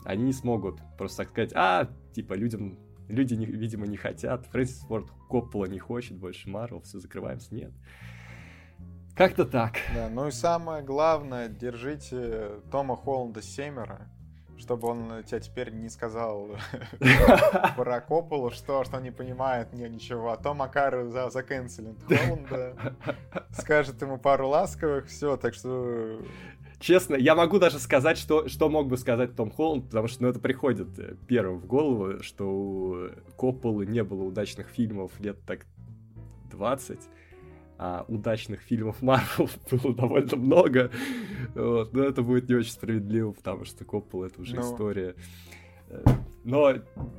они не смогут просто так сказать, а, типа, людям, люди, не, видимо, не хотят, Фрэнсис Форд Коппола не хочет больше Марвел, все, закрываемся, нет. Как-то так. Да, ну и самое главное, держите Тома Холланда семеро, чтобы он тебе теперь не сказал про Копполу, что, что не понимает не, ничего, а то Макар за, за канцелинг Холланда скажет ему пару ласковых, все, так что... Честно, я могу даже сказать, что, что мог бы сказать Том Холланд, потому что ну, это приходит э, первым в голову, что у Копполы не было удачных фильмов лет так 20, а удачных фильмов Марвел было довольно много. Вот. Но это будет не очень справедливо, потому что Коппол это уже ну, история. Э, но...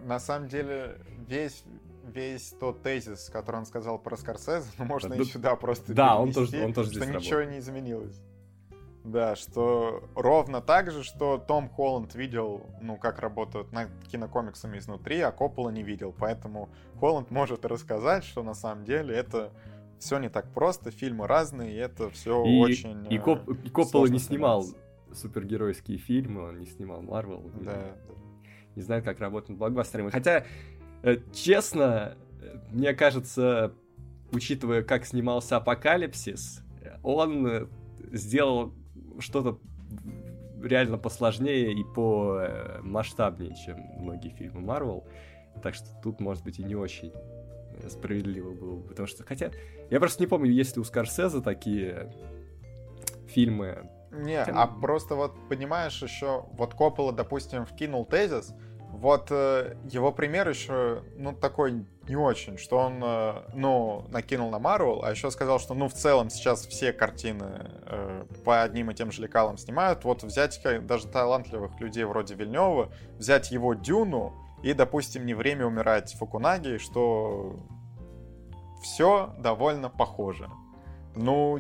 На самом деле, весь весь тот тезис, который он сказал про Скорсезе, ну, можно да, и сюда просто Да, он тоже, он тоже что здесь ничего работает. не изменилось. Да, что ровно так же, что Том Холланд видел, ну, как работают над кинокомиксами изнутри, а Коппола не видел. Поэтому Холланд может рассказать, что на самом деле это все не так просто, фильмы разные, и это все и, очень. И, Коп, и Коппола не снимал супергеройские фильмы, он не снимал Марвел. Да. Не, знаю, как работают над блокбастерами. Хотя, э, честно, мне кажется, учитывая, как снимался Апокалипсис, он сделал что-то реально посложнее и по э, масштабнее, чем многие фильмы Марвел. Так что тут, может быть, и не очень э, справедливо было бы. Потому что, хотя, я просто не помню, есть ли у Скорсезе такие фильмы. Не, Там... а просто вот, понимаешь, еще, вот Коппола, допустим, вкинул тезис, вот э, его пример еще, ну, такой не очень, что он, э, ну, накинул на Марвел, а еще сказал, что, ну, в целом сейчас все картины э, по одним и тем же лекалам снимают. Вот взять даже талантливых людей вроде Вильнева, взять его Дюну и, допустим, не время умирать Фукунаги, что все довольно похоже. Ну,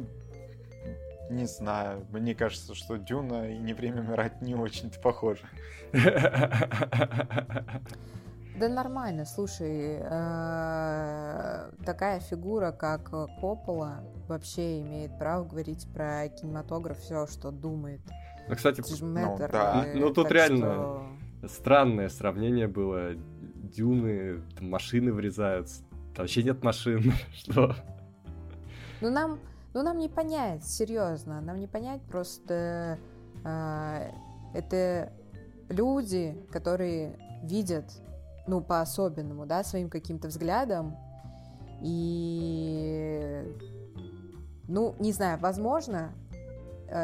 не знаю, мне кажется, что Дюна и не время умирать не очень-то похожи. Да нормально, слушай, э, такая фигура, как Коппола, вообще имеет право говорить про кинематограф все, что думает. Ну, кстати, ну, да. ну тут реально что... странное сравнение было. Дюны, машины врезаются, вообще нет машин, что? Ну нам, ну нам не понять, серьезно, нам не понять просто э, это люди, которые видят ну, по-особенному, да, своим каким-то взглядом. И, ну, не знаю, возможно,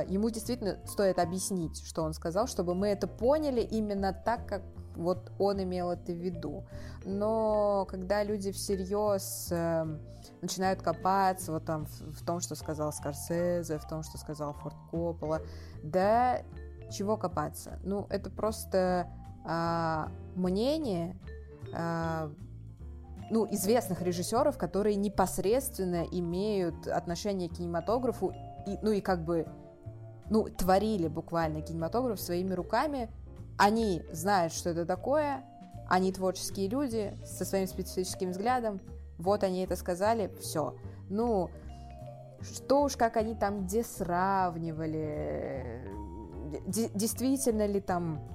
ему действительно стоит объяснить, что он сказал, чтобы мы это поняли именно так, как вот он имел это в виду. Но когда люди всерьез э, начинают копаться вот там в, в том, что сказал Скорсезе, в том, что сказал Форд Коппола, да чего копаться? Ну, это просто э, мнение э, ну, известных режиссеров, которые непосредственно имеют отношение к кинематографу, и, ну и как бы ну, творили буквально кинематограф своими руками. Они знают, что это такое, они творческие люди со своим специфическим взглядом. Вот они это сказали, все. Ну, что уж как они там где сравнивали, действительно ли там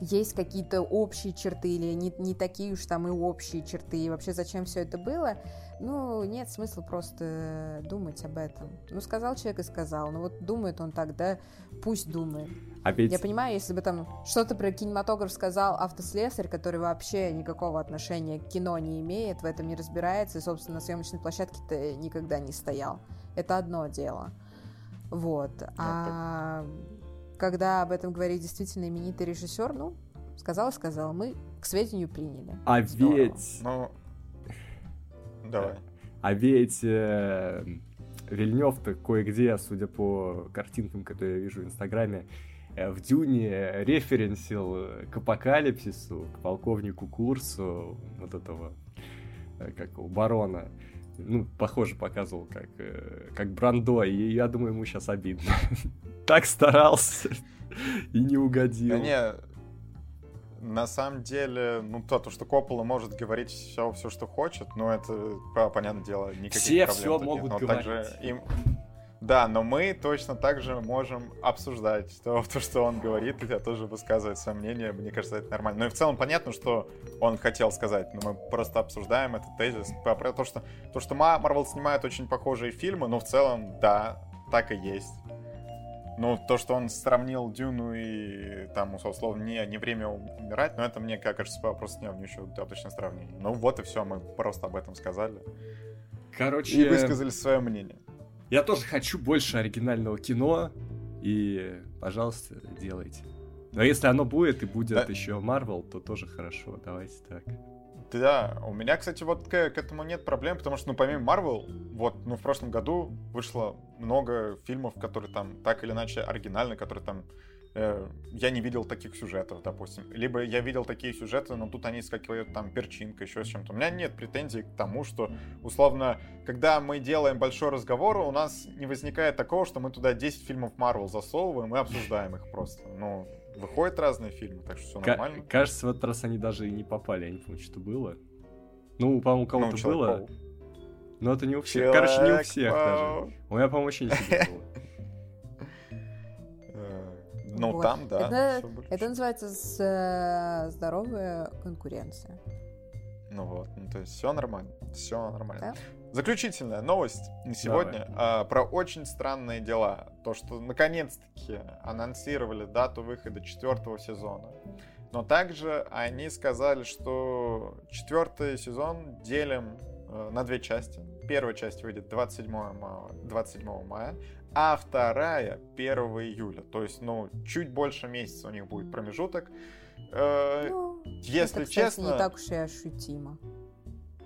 есть какие-то общие черты или не, не такие уж там и общие черты, и вообще зачем все это было, ну, нет смысла просто думать об этом. Ну, сказал человек и сказал, ну вот думает он так, да, пусть думает. А ведь... Я понимаю, если бы там что-то про кинематограф сказал автослесарь, который вообще никакого отношения к кино не имеет, в этом не разбирается, и, собственно, на съемочной площадке-то никогда не стоял. Это одно дело. Вот. Ну, а когда об этом говорит действительно именитый режиссер, ну, сказал и сказал, мы к сведению приняли. А Здорово. ведь... Ну, давай. А ведь э, Вильнев-то кое-где, судя по картинкам, которые я вижу в Инстаграме, э, в Дюне референсил к апокалипсису, к полковнику Курсу, вот этого, э, как у барона. Ну, похоже, показывал, как, э, как Брандо, и я думаю, ему сейчас обидно. так старался и не угодил. Да не, на самом деле, ну, то, то что Коппола может говорить все, все, что хочет, но это, понятное дело, никаких все проблем все могут нет. Но говорить. Также им... Да, но мы точно так же можем обсуждать то, то, что он говорит, и тоже высказывать свое мнение. Мне кажется, это нормально. Ну и в целом понятно, что он хотел сказать, но мы просто обсуждаем этот тезис. Про то, что, то, что Марвел снимает очень похожие фильмы, но в целом, да, так и есть. Ну, то, что он сравнил Дюну и там, условно, не, не время умирать, но это, мне кажется, просто не, еще достаточно сравнение. Ну вот и все, мы просто об этом сказали. Короче... И высказали свое мнение. Я тоже хочу больше оригинального кино, и, пожалуйста, делайте. Но если оно будет и будет да. еще Марвел, то тоже хорошо, давайте так. Да, у меня, кстати, вот к, к этому нет проблем, потому что, ну, помимо Марвел, вот, ну, в прошлом году вышло много фильмов, которые там так или иначе оригинальны, которые там я не видел таких сюжетов, допустим. Либо я видел такие сюжеты, но тут они с какой-то там перчинкой, еще с чем-то. У меня нет претензий к тому, что, условно, когда мы делаем большой разговор, у нас не возникает такого, что мы туда 10 фильмов Марвел засовываем и обсуждаем их просто. Ну, Выходят разные фильмы, так что все нормально. Кажется, в этот раз они даже и не попали, я не помню, что было. Ну, по-моему, у кого-то ну, было. Но это не у всех. Человек Короче, не у всех даже. У меня, по-моему, вообще не было. Ну, там, да. Это называется э, здоровая конкуренция. Ну вот, ну то есть все нормально, все нормально. Да? Заключительная новость на сегодня а, про очень странные дела. То, что наконец-таки анонсировали дату выхода четвертого сезона. Но также они сказали, что четвертый сезон делим э, на две части. Первая часть выйдет 27 мая, 27 мая, а вторая 1 июля. То есть, ну, чуть больше месяца у них будет промежуток. Э, ну, если это, кстати, честно... не так уж и ощутимо.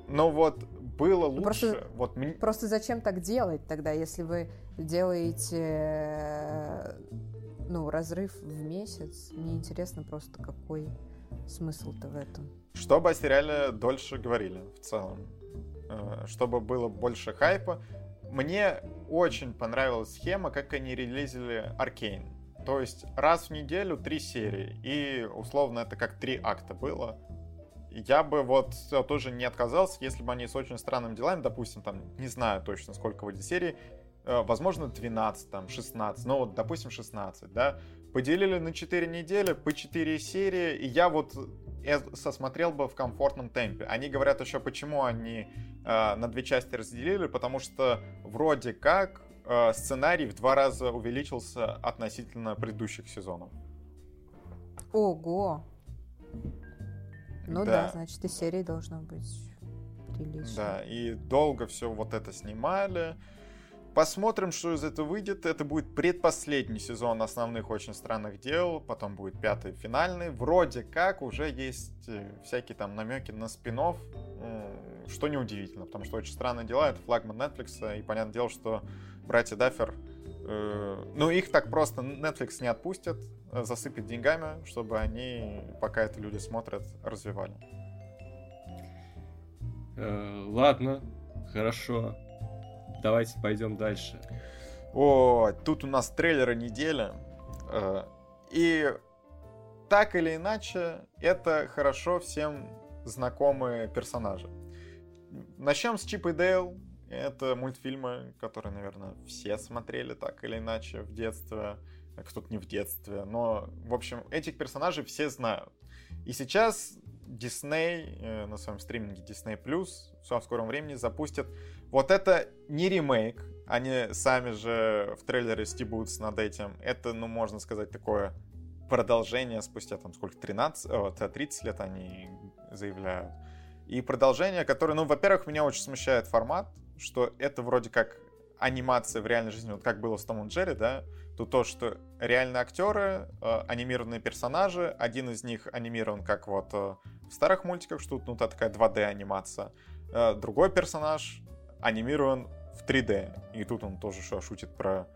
Ну вот, было лучше. Просто, вот мне... просто зачем так делать тогда, если вы делаете э, ну, разрыв в месяц? Мне интересно просто, какой смысл-то в этом. Чтобы о сериале дольше говорили в целом. Э, чтобы было больше хайпа. Мне очень понравилась схема, как они релизили Аркейн. То есть раз в неделю три серии. И условно это как три акта было я бы вот тоже не отказался, если бы они с очень странными делами, допустим, там, не знаю точно, сколько выйдет серии, э, возможно, 12, там, 16, ну вот, допустим, 16, да, поделили на 4 недели, по 4 серии, и я вот сосмотрел бы в комфортном темпе. Они говорят еще, почему они э, на две части разделили, потому что вроде как э, сценарий в два раза увеличился относительно предыдущих сезонов. Ого! Ну да, да значит и серии должно быть прилично. Да, и долго все вот это снимали. Посмотрим, что из этого выйдет. Это будет предпоследний сезон основных очень странных дел, потом будет пятый финальный. Вроде как уже есть э, всякие там намеки на спин что неудивительно, потому что очень странные дела, это флагман Netflix, и понятное дело, что братья Даффер Э, ну, их так просто Netflix не отпустят, э, засыпет деньгами, чтобы они, пока это люди смотрят, развивали. Ладно, хорошо. Давайте пойдем дальше. О, тут у нас трейлеры недели. И так или иначе, это хорошо всем знакомые персонажи. Начнем с Чип и Дейл. Это мультфильмы, которые, наверное, все смотрели так или иначе в детстве, кто-то не в детстве. Но, в общем, этих персонажей все знают. И сейчас Disney э, на своем стриминге Disney Plus в скором времени запустят вот это не ремейк, они сами же в трейлере стебутся над этим. Это, ну, можно сказать, такое продолжение спустя там сколько, 13, о, 30 лет они заявляют. И продолжение, которое, ну, во-первых, меня очень смущает формат, что это вроде как анимация в реальной жизни, вот как было с Томом Джерри, да, то то, что реальные актеры, э, анимированные персонажи, один из них анимирован как вот э, в старых мультиках, что ну, та такая 2D анимация, э, другой персонаж анимирован в 3D, и тут он тоже что, шутит про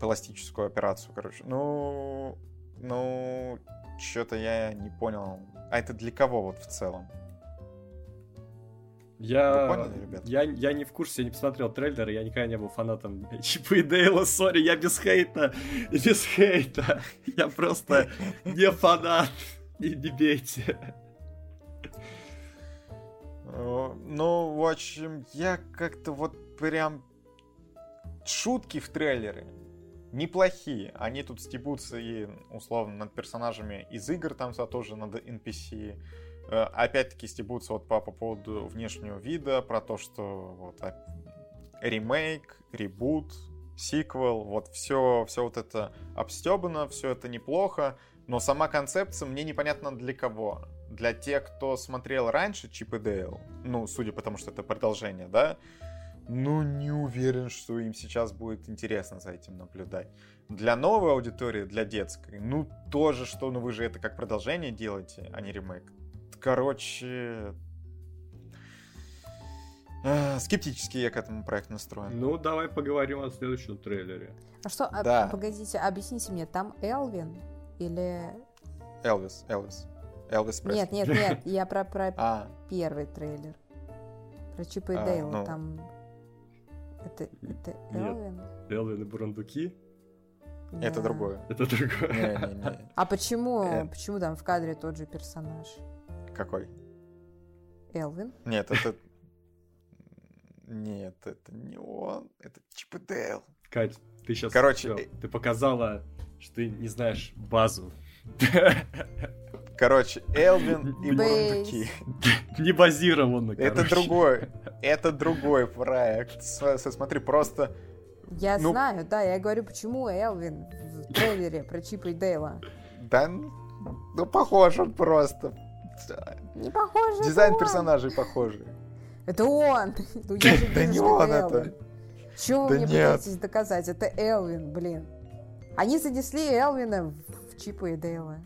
пластическую операцию, короче. Ну, ну, что-то я не понял. А это для кого вот в целом? Я, поняли, я, я не в курсе, я не посмотрел трейлер, я никогда не был фанатом Чипа и Дейла, сори, я без хейта, без хейта, я просто не фанат, и не бейте. Ну, в общем, я как-то вот прям... Шутки в трейлере неплохие. Они тут стебутся и, условно, над персонажами из игр, там тоже над NPC. Э, опять-таки стебутся вот по, по поводу внешнего вида, про то, что вот ремейк, ребут, сиквел, вот все, все вот это обстебано, все это неплохо, но сама концепция мне непонятна для кого. Для тех, кто смотрел раньше Чип и Дейл, ну, судя по тому, что это продолжение, да, ну, не уверен, что им сейчас будет интересно за этим наблюдать. Для новой аудитории, для детской, ну, тоже, что, ну, вы же это как продолжение делаете, а не ремейк короче, э, скептически я к этому проекту настроен. Ну, давай поговорим о следующем трейлере. А что, а, да. а, погодите, объясните мне, там Элвин или... Элвис, Элвис. Элвис Пресли. Нет, нет, нет, я про, про а. первый трейлер. Про Чипа и а, Дейла, ну... там... Это, это Элвин? Нет. Элвин и Бурундуки? Да. Это другое. Это другое. Не, не, не. А почему, э... почему там в кадре тот же персонаж? Какой? Элвин? Нет, это... Нет, это не он. Это Чип и Дейл. Кать, ты сейчас... Короче... Все, ты показала, что ты не знаешь базу. Короче, Элвин и Бурундуки. Не базировано, Это другой, это другой проект. Смотри, просто... Я ну, знаю, да, я говорю, почему Элвин в трейлере про Чипа и Дейла. Да, ну похож он просто. Не похож. Дизайн персонажей похожий. Это он! Ну, да не он это. Чего вы мне пытаетесь доказать? Это Элвин, блин. Они занесли Элвина в Чипа и Дейла.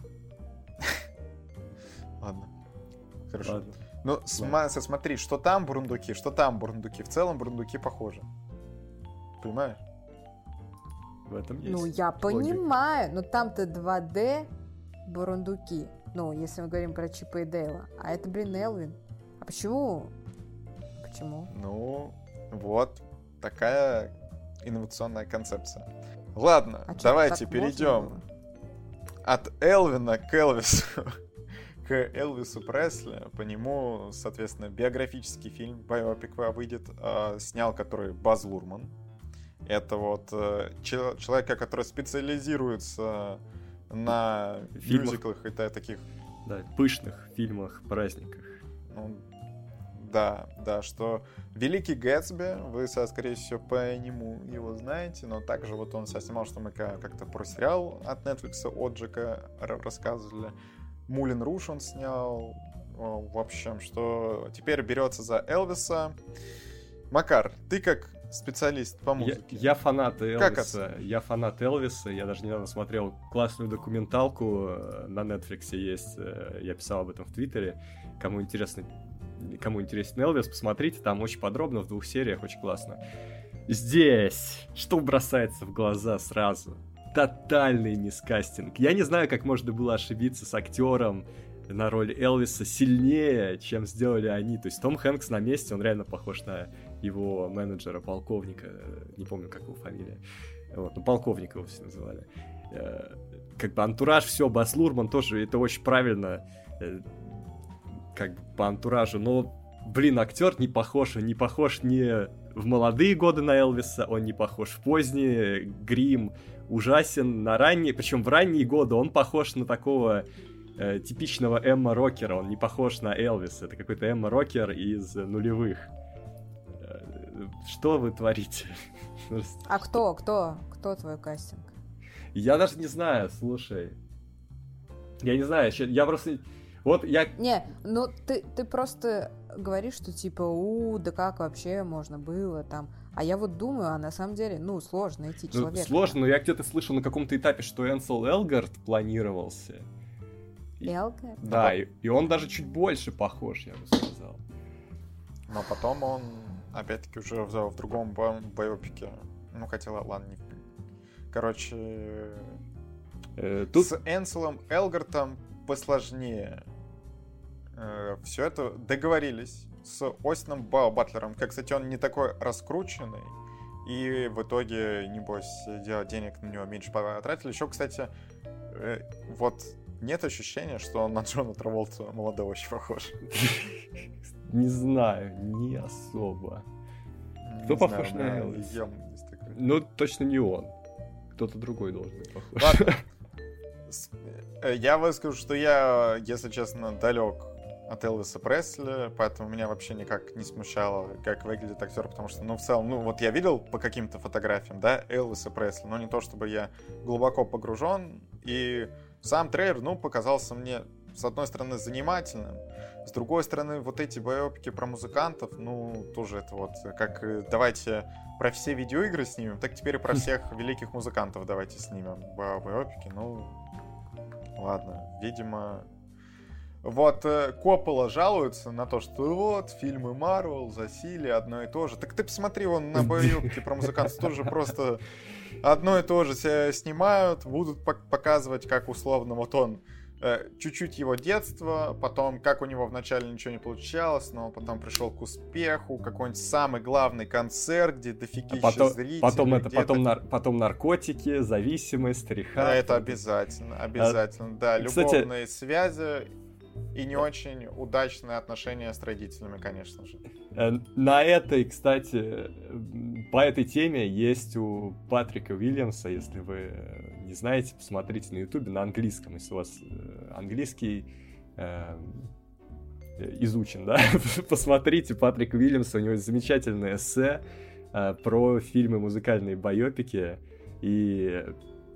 Ладно. Хорошо. Ну, см- смотри, что там бурундуки, что там бурундуки. В целом бурундуки похожи. Понимаешь? В этом есть. Ну, я логика. понимаю, но там-то 2D бурундуки. Ну, если мы говорим про Чипа и Дейла. А это, блин, Элвин. А почему? Почему? Ну, вот такая инновационная концепция. Ладно, а давайте перейдем от Элвина к Элвису. к Элвису Пресли. По нему, соответственно, биографический фильм Биопик выйдет. Э, снял который Баз Лурман. Это вот э, человека, который специализируется на Фильмах. мюзиклах и таких... Да, пышных фильмах, праздниках. Ну, да, да, что Великий Гэтсби, вы, скорее всего, по нему его знаете, но также вот он снимал, что мы как-то про сериал от Netflix Оджика рассказывали. Мулин Руш он снял. В общем, что теперь берется за Элвиса. Макар, ты как специалист по музыке. Я, я фанат Элвиса. Как я фанат Элвиса. Я даже недавно смотрел классную документалку э, на Netflix есть. Э, я писал об этом в Твиттере. Кому интересно, кому интересен Элвис, посмотрите, там очень подробно, в двух сериях, очень классно. Здесь, что бросается в глаза сразу? Тотальный мискастинг. Я не знаю, как можно было ошибиться с актером на роль Элвиса сильнее, чем сделали они. То есть Том Хэнкс на месте, он реально похож на его менеджера, полковника, не помню, как его фамилия. Вот, ну, полковника его все называли. Э, как бы антураж, все, Бас Лурман тоже, это очень правильно э, как бы по антуражу, но, блин, актер не похож, он не похож ни в молодые годы на Элвиса, он не похож в поздние, грим ужасен на ранние, причем в ранние годы он похож на такого э, типичного Эмма Рокера, он не похож на Элвиса, это какой-то Эмма Рокер из нулевых. Э, что вы творите? А кто, кто, кто твой кастинг? Я даже не знаю, слушай. Я не знаю, я просто вот я... Не, ну ты, ты просто говоришь, что типа, у, да как вообще можно было там. А я вот думаю, а на самом деле, ну, сложно найти ну, человека. Сложно, но я где-то слышал на каком-то этапе, что Энсел Элгард планировался. Элгард? Да, и, и он даже чуть больше похож, я бы сказал. Но потом он, опять-таки, уже в, в другом боепике. Ну, хотел, ладно, не... Короче, э, тут... с Энселом Элгартом посложнее. Э, все это договорились с Остином Батлером. Как, кстати, он не такой раскрученный. И в итоге, небось, денег на него меньше потратили. Еще, кстати, э, вот нет ощущения, что он на Джона Траволта молодого очень похож. Не знаю, не особо. Кто похож на Элвис? Ну, точно не он. Кто-то другой должен быть похож. Ладно. Э, я выскажу, что я, если честно, далек от Элвиса Пресли, поэтому меня вообще никак не смущало, как выглядит актер, потому что, ну, в целом, ну, вот я видел по каким-то фотографиям, да, Элвиса Пресли, но не то, чтобы я глубоко погружен, и сам трейлер, ну, показался мне, с одной стороны, занимательным, с другой стороны, вот эти боепики про музыкантов, ну, тоже это вот, как э, давайте про все видеоигры снимем, так теперь про всех великих музыкантов давайте снимем боепики, ну, ладно, видимо, вот э, Коппола жалуется на то, что вот фильмы Марвел засили одно и то же. Так ты посмотри, вон на боевке про музыкантов тоже просто одно и то же снимают, будут показывать, как условно вот он Э, чуть-чуть его детства, потом как у него вначале ничего не получалось, но потом пришел к успеху, какой-нибудь самый главный концерт, где дофигища а потом, зрителей. Потом, это, потом, нар, потом наркотики, зависимость, реха. Да, это обязательно, обязательно, а, да. Любовные кстати, связи и не очень удачные отношения с родителями, конечно же. Э, на этой, кстати, по этой теме есть у Патрика Уильямса, если вы не знаете, посмотрите на ютубе на английском, если у вас э, английский э, изучен, да, посмотрите Патрик Уильямс, у него замечательное эссе э, про фильмы музыкальные байопики и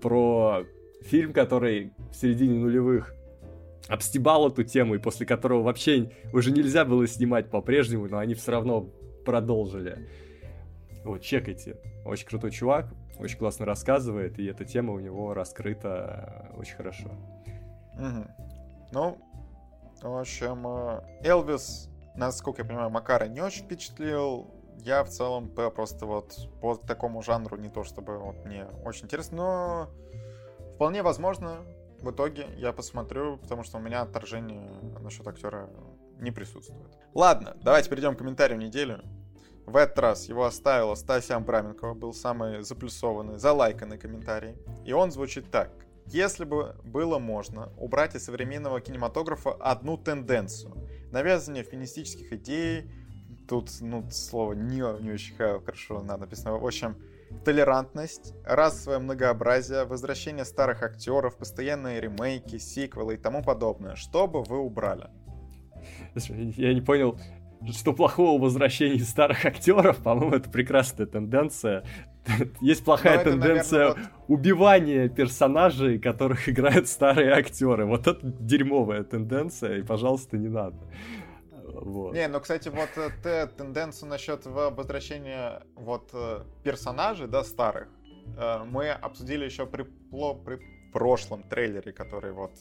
про фильм, который в середине нулевых обстебал эту тему, и после которого вообще уже нельзя было снимать по-прежнему, но они все равно продолжили. Вот, чекайте. Очень крутой чувак, очень классно рассказывает, и эта тема у него раскрыта очень хорошо. Угу. Ну, в общем, э, Элвис, насколько я понимаю, Макара не очень впечатлил. Я в целом просто вот по такому жанру не то чтобы вот мне очень интересно, но вполне возможно в итоге я посмотрю, потому что у меня отторжение насчет актера не присутствует. Ладно, давайте перейдем к комментариям недели. В этот раз его оставила Стасия Абраменкова, был самый заплюсованный, залайканный комментарий. И он звучит так. Если бы было можно убрать из современного кинематографа одну тенденцию, навязывание феминистических идей, тут, ну, слово не, не очень хорошо написано, в общем, толерантность, расовое многообразие, возвращение старых актеров, постоянные ремейки, сиквелы и тому подобное, что бы вы убрали? Я не понял, что плохого в возвращении старых актеров, по-моему, это прекрасная тенденция. Есть плохая Но тенденция это, наверное, вот... убивания персонажей, которых играют старые актеры. Вот это дерьмовая тенденция, и, пожалуйста, не надо. Вот. Не, ну, кстати, вот э, тенденцию насчет возвращения вот э, персонажей, да, старых, э, мы обсудили еще при, при прошлом трейлере, который вот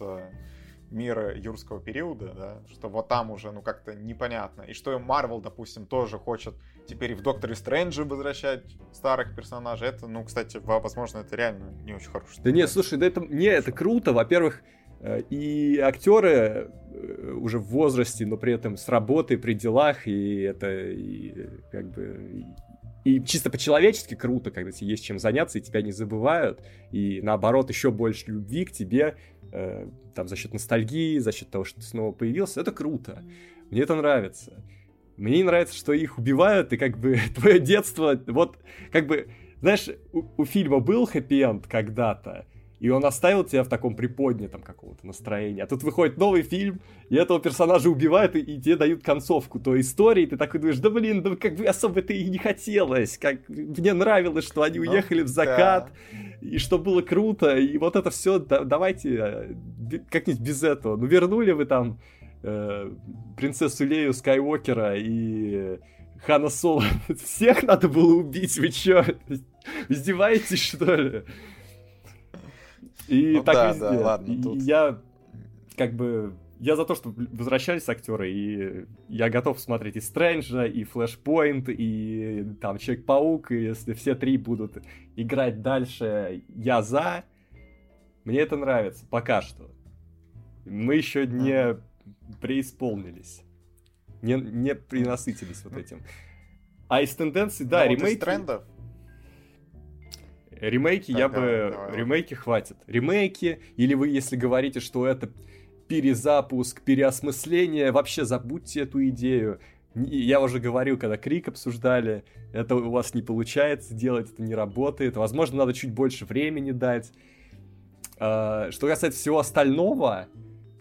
мира юрского периода, да, что вот там уже, ну, как-то непонятно. И что Марвел, допустим, тоже хочет теперь в Докторе Стрэнджа возвращать старых персонажей. Это, ну, кстати, возможно, это реально не очень хорошо. Да нет, слушай, да это, не, это круто. Во-первых, и актеры уже в возрасте, но при этом с работой, при делах, и это и, как бы и чисто по-человечески круто, когда тебе есть чем заняться, и тебя не забывают, и наоборот, еще больше любви к тебе, э, там, за счет ностальгии, за счет того, что ты снова появился, это круто. Мне это нравится. Мне не нравится, что их убивают, и как бы твое детство, вот, как бы, знаешь, у, у фильма был хэппи-энд когда-то, и он оставил тебя в таком приподнятом какого-то настроении. А тут выходит новый фильм, и этого персонажа убивают, и, и тебе дают концовку той истории, и ты такой думаешь, да блин, да как бы особо-то и не хотелось, как мне нравилось, что они ну, уехали в закат, да. и что было круто, и вот это все, да, давайте э, как-нибудь без этого. Ну вернули вы там э, принцессу Лею Скайуокера и Хана Соло. Всех надо было убить, вы чё? Издеваетесь, что ли? И ну, так да, везде. Да, ладно, тут... Я как бы я за то, что возвращались актеры, и я готов смотреть и Стрэнджа, и Флэшпоинт, и там Человек-паук, и если все три будут играть дальше, я за. Мне это нравится, пока что. Мы еще не преисполнились. Не, не принасытились вот этим. А из тенденций, да, ну, ремейки... Вот трендов Ремейки так, я давай, бы... Давай, ремейки хватит. Ремейки, или вы, если говорите, что это перезапуск, переосмысление, вообще забудьте эту идею. Я уже говорил, когда Крик обсуждали, это у вас не получается делать, это не работает. Возможно, надо чуть больше времени дать. А, что касается всего остального,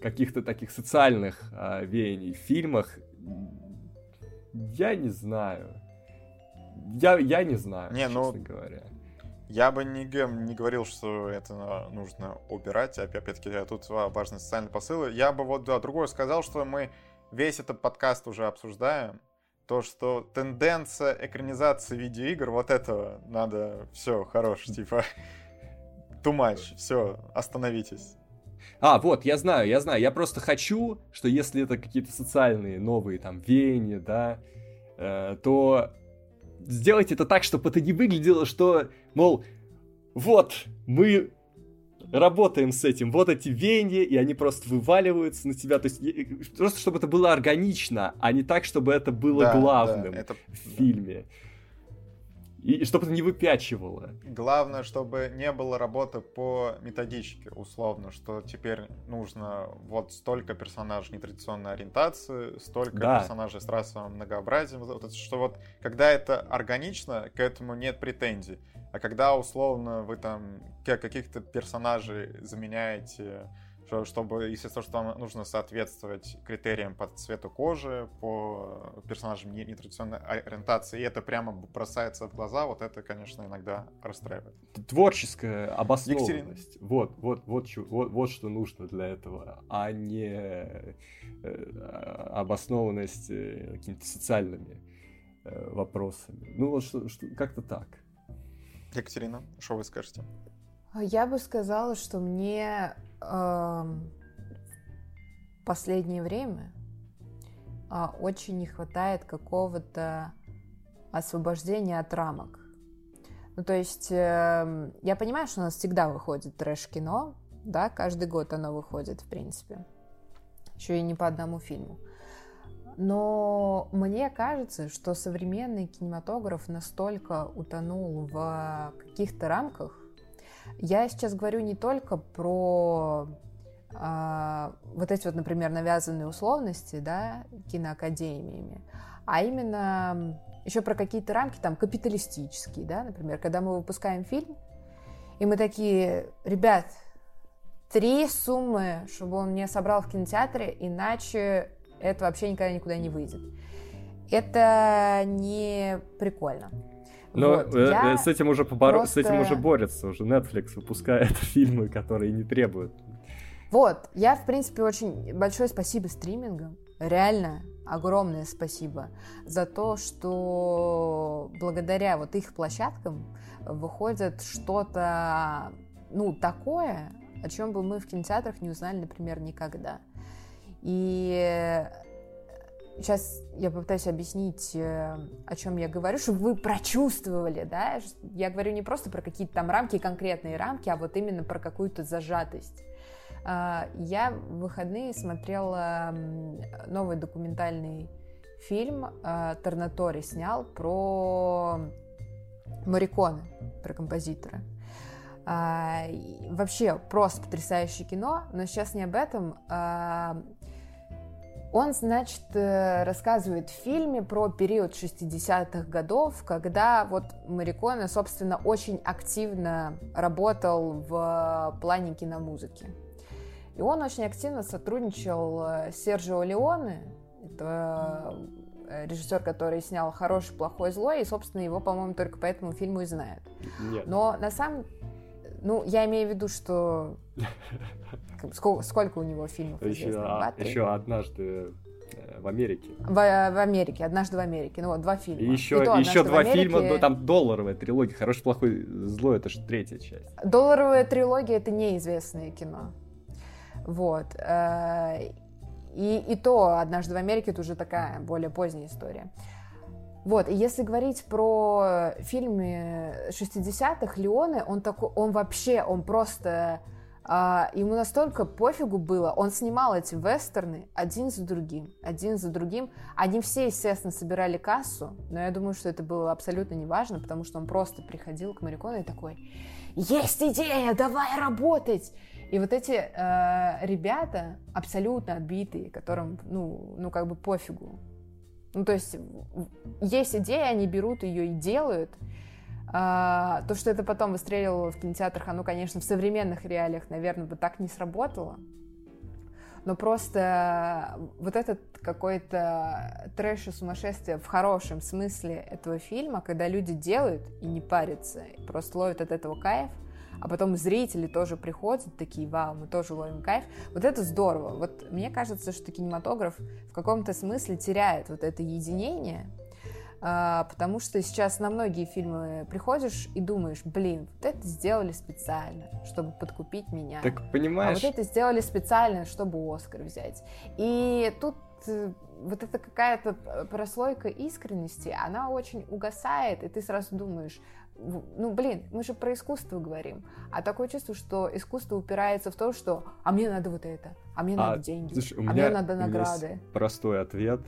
каких-то таких социальных а, веяний в фильмах, я не знаю. Я, я не знаю, не, честно ну, говоря. Я бы не, не говорил, что это нужно убирать. Опять-таки, тут важны социальные посылы. Я бы вот да, другое сказал, что мы весь этот подкаст уже обсуждаем. То, что тенденция экранизации видеоигр, вот это надо, все, хорош, типа, too much, все, остановитесь. А, вот, я знаю, я знаю. Я просто хочу, что если это какие-то социальные новые там веяния, да, э, то сделайте это так, чтобы это не выглядело, что, мол, вот, мы работаем с этим, вот эти веяния, и они просто вываливаются на тебя. То есть просто чтобы это было органично, а не так, чтобы это было да, главным да, это... в фильме. И чтобы это не выпячивало. Главное, чтобы не было работы по методичке, условно, что теперь нужно вот столько персонажей нетрадиционной ориентации, столько да. персонажей с расовым многообразием, вот, что вот когда это органично, к этому нет претензий. А когда условно вы там каких-то персонажей заменяете чтобы, естественно, что вам нужно соответствовать критериям по цвету кожи, по персонажам нетрадиционной ориентации, и это прямо бросается в глаза, вот это, конечно, иногда расстраивает. Творческая обоснованность. Вот, вот, вот, вот, вот что нужно для этого, а не э, обоснованность э, какими-то социальными э, вопросами. Ну, вот что, что, как-то так. Екатерина, что вы скажете? Я бы сказала, что мне э, последнее время э, очень не хватает какого-то освобождения от рамок. Ну, то есть, э, я понимаю, что у нас всегда выходит трэш-кино, да, каждый год оно выходит, в принципе. Еще и не по одному фильму. Но мне кажется, что современный кинематограф настолько утонул в каких-то рамках, я сейчас говорю не только про а, вот эти вот, например, навязанные условности, да, киноакадемиями, а именно еще про какие-то рамки там капиталистические, да, например, когда мы выпускаем фильм, и мы такие, ребят, три суммы, чтобы он не собрал в кинотеатре, иначе это вообще никогда никуда не выйдет. Это не прикольно. Но вот, э, я с этим уже поборо... просто... с этим уже борется, уже Netflix выпускает фильмы, которые не требуют. Вот, я, в принципе, очень большое спасибо стримингам, реально огромное спасибо за то, что благодаря вот их площадкам выходит что-то, ну, такое, о чем бы мы в кинотеатрах не узнали, например, никогда. И сейчас я попытаюсь объяснить, э, о чем я говорю, чтобы вы прочувствовали, да, я говорю не просто про какие-то там рамки, конкретные рамки, а вот именно про какую-то зажатость. А, я в выходные смотрела новый документальный фильм, а, Торнатори снял про Мариконы, про композитора. А, вообще просто потрясающее кино, но сейчас не об этом. Он, значит, э, рассказывает в фильме про период 60-х годов, когда вот Мариконе, собственно, очень активно работал в плане киномузыки. И он очень активно сотрудничал э, с Серджио Леоне, это э, режиссер, который снял «Хороший, плохой, злой», и, собственно, его, по-моему, только по этому фильму и знают. Нет. Но на самом... Ну, я имею в виду, что Сколько, сколько у него фильмов еще, Два, еще однажды э, в Америке. В, в Америке, однажды в Америке. Ну вот, два фильма. И еще, и то, еще два фильма, ну, там долларовая трилогия. Хороший, плохой, злой, это же третья часть. Долларовая трилогия это неизвестное кино. Вот. Э, и, и то однажды в Америке это уже такая более поздняя история. Вот, и если говорить про фильмы 60-х, Леоне, он такой, он вообще, он просто а, ему настолько пофигу было, он снимал эти вестерны один за другим, один за другим. Они все, естественно, собирали кассу, но я думаю, что это было абсолютно неважно, потому что он просто приходил к Марикону и такой, есть идея, давай работать! И вот эти э, ребята абсолютно отбитые, которым, ну, ну, как бы пофигу. Ну, то есть есть идея, они берут ее и делают, а, то, что это потом выстрелило в кинотеатрах, оно, конечно, в современных реалиях, наверное, бы так не сработало. Но просто вот этот какой-то трэш и сумасшествие в хорошем смысле этого фильма, когда люди делают и не парятся, и просто ловят от этого кайф, а потом зрители тоже приходят, такие, вау, мы тоже ловим кайф. Вот это здорово. Вот мне кажется, что кинематограф в каком-то смысле теряет вот это единение, а, потому что сейчас на многие фильмы приходишь и думаешь, блин, вот это сделали специально, чтобы подкупить меня. Так понимаешь? А вот это сделали специально, чтобы Оскар взять. И тут э, вот эта какая-то прослойка искренности, она очень угасает, и ты сразу думаешь, ну, блин, мы же про искусство говорим. А такое чувство, что искусство упирается в то, что «а мне надо вот это», «а мне а, надо деньги», слушай, «а мне надо награды». простой ответ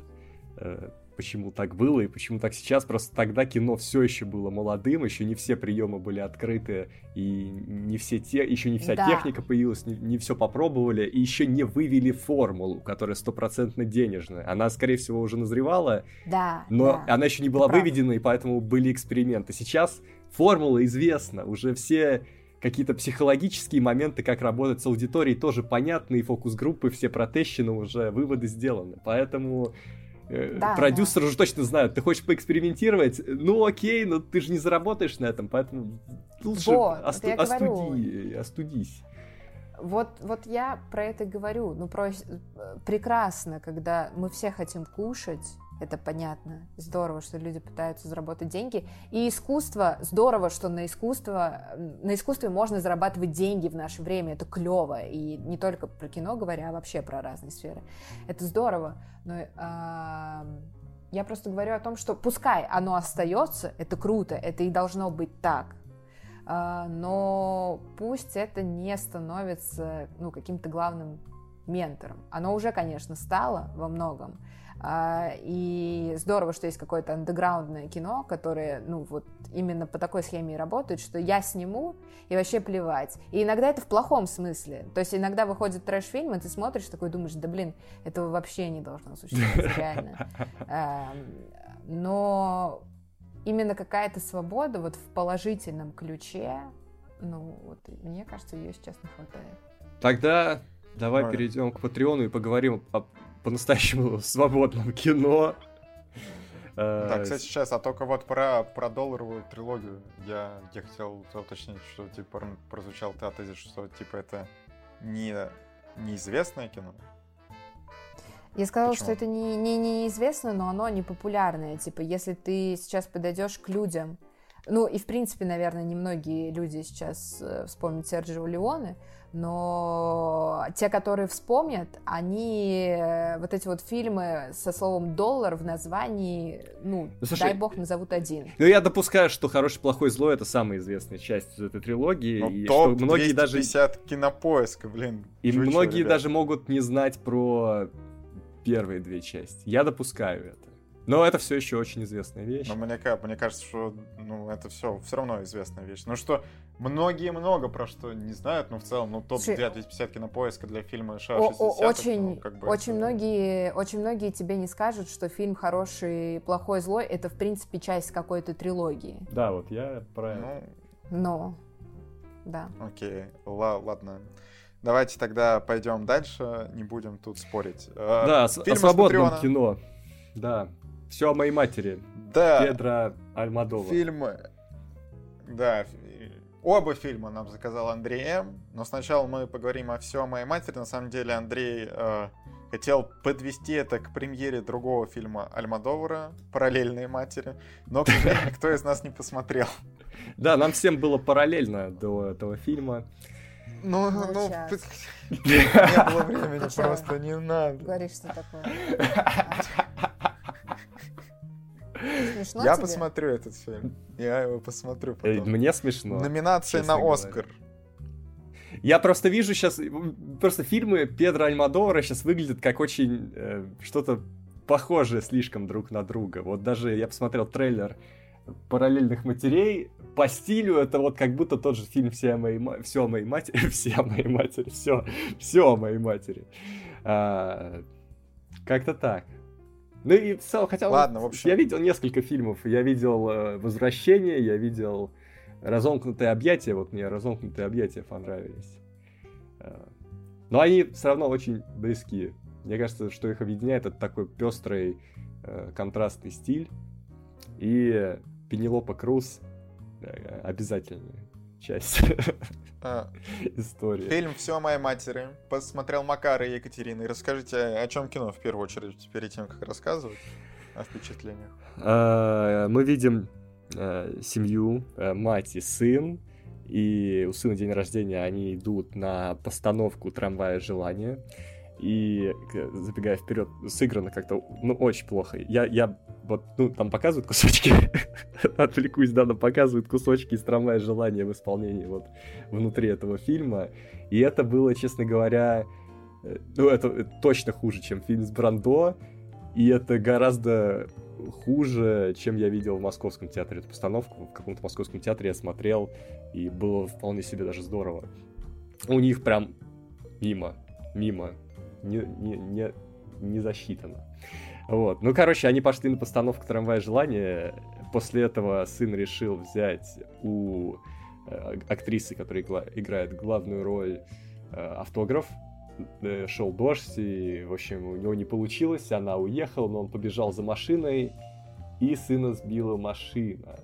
э, почему так было и почему так сейчас. Просто тогда кино все еще было молодым, еще не все приемы были открыты, и не все те, еще не вся да. техника появилась, не, не все попробовали, и еще не вывели формулу, которая стопроцентно денежная. Она, скорее всего, уже назревала, да, но да. она еще не была Ты выведена, прав. и поэтому были эксперименты. Сейчас формула известна, уже все какие-то психологические моменты, как работать с аудиторией, тоже понятны, и фокус-группы все протещены уже, выводы сделаны. Поэтому да, продюсеры да. уже точно знают, ты хочешь поэкспериментировать, ну окей, но ты же не заработаешь на этом, поэтому лучше вот, осту- остуди, остудись. Вот, вот я про это говорю. Ну, про... Э, прекрасно, когда мы все хотим кушать, это понятно. Здорово, что люди пытаются заработать деньги. И искусство, здорово, что на искусство, на искусстве можно зарабатывать деньги в наше время. Это клево. И не только про кино говоря, а вообще про разные сферы. Это здорово. Но э, я просто говорю о том, что пускай оно остается, это круто, это и должно быть так. Э, но пусть это не становится ну, каким-то главным ментором. Оно уже, конечно, стало во многом, а, и здорово, что есть какое-то андеграундное кино, которое, ну, вот именно по такой схеме и работает, что я сниму и вообще плевать. И иногда это в плохом смысле. То есть иногда выходит трэш-фильм, и ты смотришь такой, думаешь, да блин, этого вообще не должно существовать, реально. Но именно какая-то свобода вот в положительном ключе, ну, вот мне кажется, ее сейчас не хватает. Тогда давай перейдем к Патреону и поговорим о по-настоящему свободном кино. Да, э, кстати, сейчас, а только вот про, про долларовую трилогию я, я хотел уточнить, что типа прозвучал ты тезис, что типа это не неизвестное кино. Я сказала, Почему? что это не, не неизвестно, но оно не популярное. Типа, если ты сейчас подойдешь к людям, ну и в принципе, наверное, немногие люди сейчас э, вспомнят Серджио Леоне, но те, которые вспомнят, они э, вот эти вот фильмы со словом доллар в названии, ну, ну слушай, дай бог, назовут один. Ну, я допускаю, что хороший, плохой, злой это самая известная часть этой трилогии. Ну, и топ что многие 250 даже... кинопоиска, блин. И многие ребят. даже могут не знать про первые две части. Я допускаю это. Но это все еще очень известная вещь. Но мне, мне кажется, что ну, это все все равно известная вещь. Ну что, многие много про что не знают, но в целом, ну, топ-250 кинопоиска для фильма ша 60 Очень, ну, как бы очень, это... многие, очень многие тебе не скажут, что фильм «Хороший, плохой, злой» — это, в принципе, часть какой-то трилогии. Да, вот я про ну... Но, да. Окей, Л- ладно. Давайте тогда пойдем дальше, не будем тут спорить. Э, да, Фильм о свободном кино. Да, все о моей матери. Да. Педро Альмадова. Фильмы. Да, оба фильма нам заказал Андрей М. Но сначала мы поговорим о все о моей матери. На самом деле Андрей э, хотел подвести это к премьере другого фильма Альмадовара «Параллельные матери». Но, к сожалению, никто из нас не посмотрел. Да, нам всем было параллельно до этого фильма. Ну, ну, не было времени, просто не надо. Говоришь, что такое. Смешно Я тебе? посмотрю этот фильм. Я его посмотрю потом. Мне смешно. Номинация на Оскар. Я просто вижу сейчас, просто фильмы Педро Альмадовара сейчас выглядят как очень э, что-то похожее слишком друг на друга. Вот даже я посмотрел трейлер параллельных матерей, по стилю это вот как будто тот же фильм «Все о моей, ма... все о моей матери», «Все о моей матери», «Все, все о моей матери». А, как-то так. Ну и в целом, хотя Ладно, в общем. я видел несколько фильмов. Я видел э, «Возвращение», я видел «Разомкнутые объятия». Вот мне «Разомкнутые объятия» понравились. Э, но они все равно очень близки. Мне кажется, что их объединяет это такой пестрый э, контрастный стиль. И Пенелопа Круз обязательная часть. А, истории. Фильм «Все о моей матери». Посмотрел Макар и Екатерина. И расскажите, о чем кино в первую очередь, перед тем, как рассказывать о впечатлениях. А, мы видим а, семью, мать и сын. И у сына день рождения они идут на постановку трамвая желания и, забегая вперед, сыграно как-то, ну, очень плохо. Я, я вот, ну, там показывают кусочки, отвлекусь, да, но показывают кусочки из «Трамвая желания» в исполнении вот внутри этого фильма, и это было, честно говоря, э, ну, это, это точно хуже, чем фильм с Брандо, и это гораздо хуже, чем я видел в московском театре. Эту постановку в каком-то московском театре я смотрел, и было вполне себе даже здорово. У них прям мимо, мимо не, не, не, не засчитано. Вот. Ну, короче, они пошли на постановку «Трамвая желания». После этого сын решил взять у э, актрисы, которая играет главную роль э, автограф. Шел дождь, и, в общем, у него не получилось, она уехала, но он побежал за машиной, и сына сбила машина.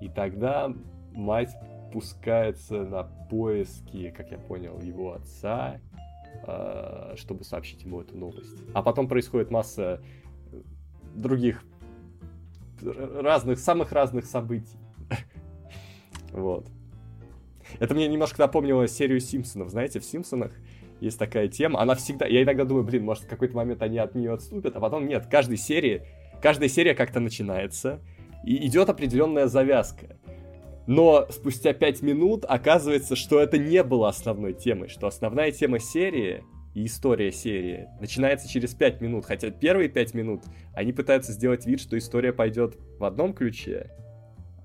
И тогда мать пускается на поиски, как я понял, его отца, чтобы сообщить ему эту новость. А потом происходит масса других разных, самых разных событий. Вот. Это мне немножко напомнило серию Симпсонов. Знаете, в Симпсонах есть такая тема. Она всегда... Я иногда думаю, блин, может, в какой-то момент они от нее отступят, а потом нет. Каждой серии... Каждая серия как-то начинается, и идет определенная завязка. Но спустя пять минут оказывается, что это не было основной темой, что основная тема серии и история серии начинается через 5 минут, хотя первые 5 минут они пытаются сделать вид, что история пойдет в одном ключе,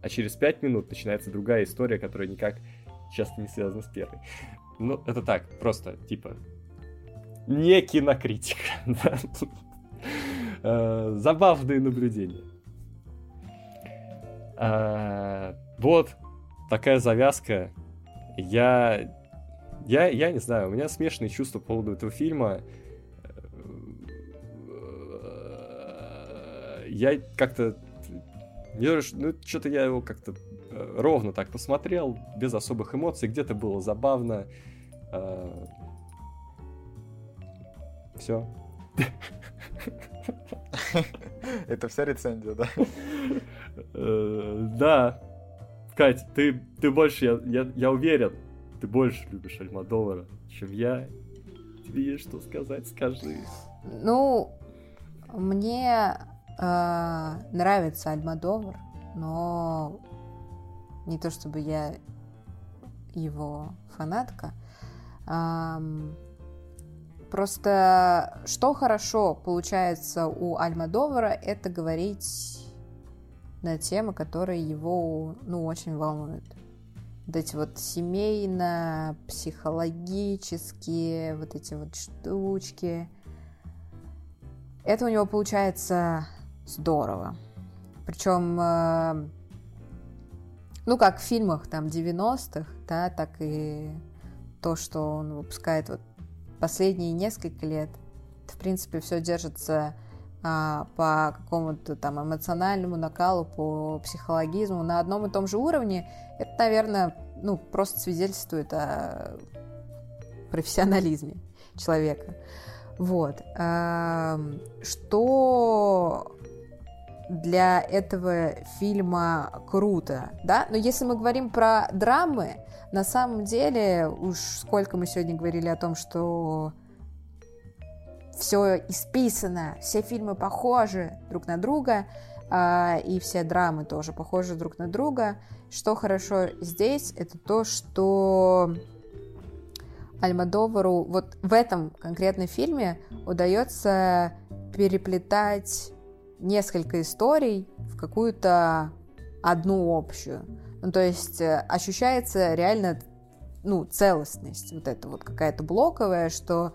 а через 5 минут начинается другая история, которая никак часто не связана с первой. Ну, это так, просто, типа, не кинокритика. Э, забавные наблюдения. Вот, такая завязка. Я я, я не знаю, у меня смешанные чувства по поводу этого фильма. Я как-то... Ну, что-то я его как-то э, ровно так посмотрел, без особых эмоций. Где-то было забавно. Э, Все. Это вся рецензия, да? Э, да. Кать, ты, ты больше, я, я, я уверен, ты больше любишь Альмадовара, чем я. Тебе есть что сказать, скажи. Ну, мне э, нравится Альмадовар, но не то чтобы я его фанатка. Эм, просто что хорошо получается у Альмадовара, это говорить на темы, которые его ну, очень волнуют вот эти вот семейно-психологические вот эти вот штучки. Это у него получается здорово. Причем, э, ну, как в фильмах там 90-х, да, так и то, что он выпускает вот последние несколько лет, в принципе, все держится а, по какому-то там эмоциональному накалу, по психологизму на одном и том же уровне, это, наверное, ну, просто свидетельствует о профессионализме человека. Вот. Что для этого фильма круто, да? Но если мы говорим про драмы, на самом деле, уж сколько мы сегодня говорили о том, что все исписано, все фильмы похожи друг на друга, а, и все драмы тоже похожи друг на друга. Что хорошо здесь, это то, что Альмадовару вот в этом конкретном фильме удается переплетать несколько историй в какую-то одну общую. Ну, то есть э, ощущается реально ну, целостность, вот это вот какая-то блоковая, что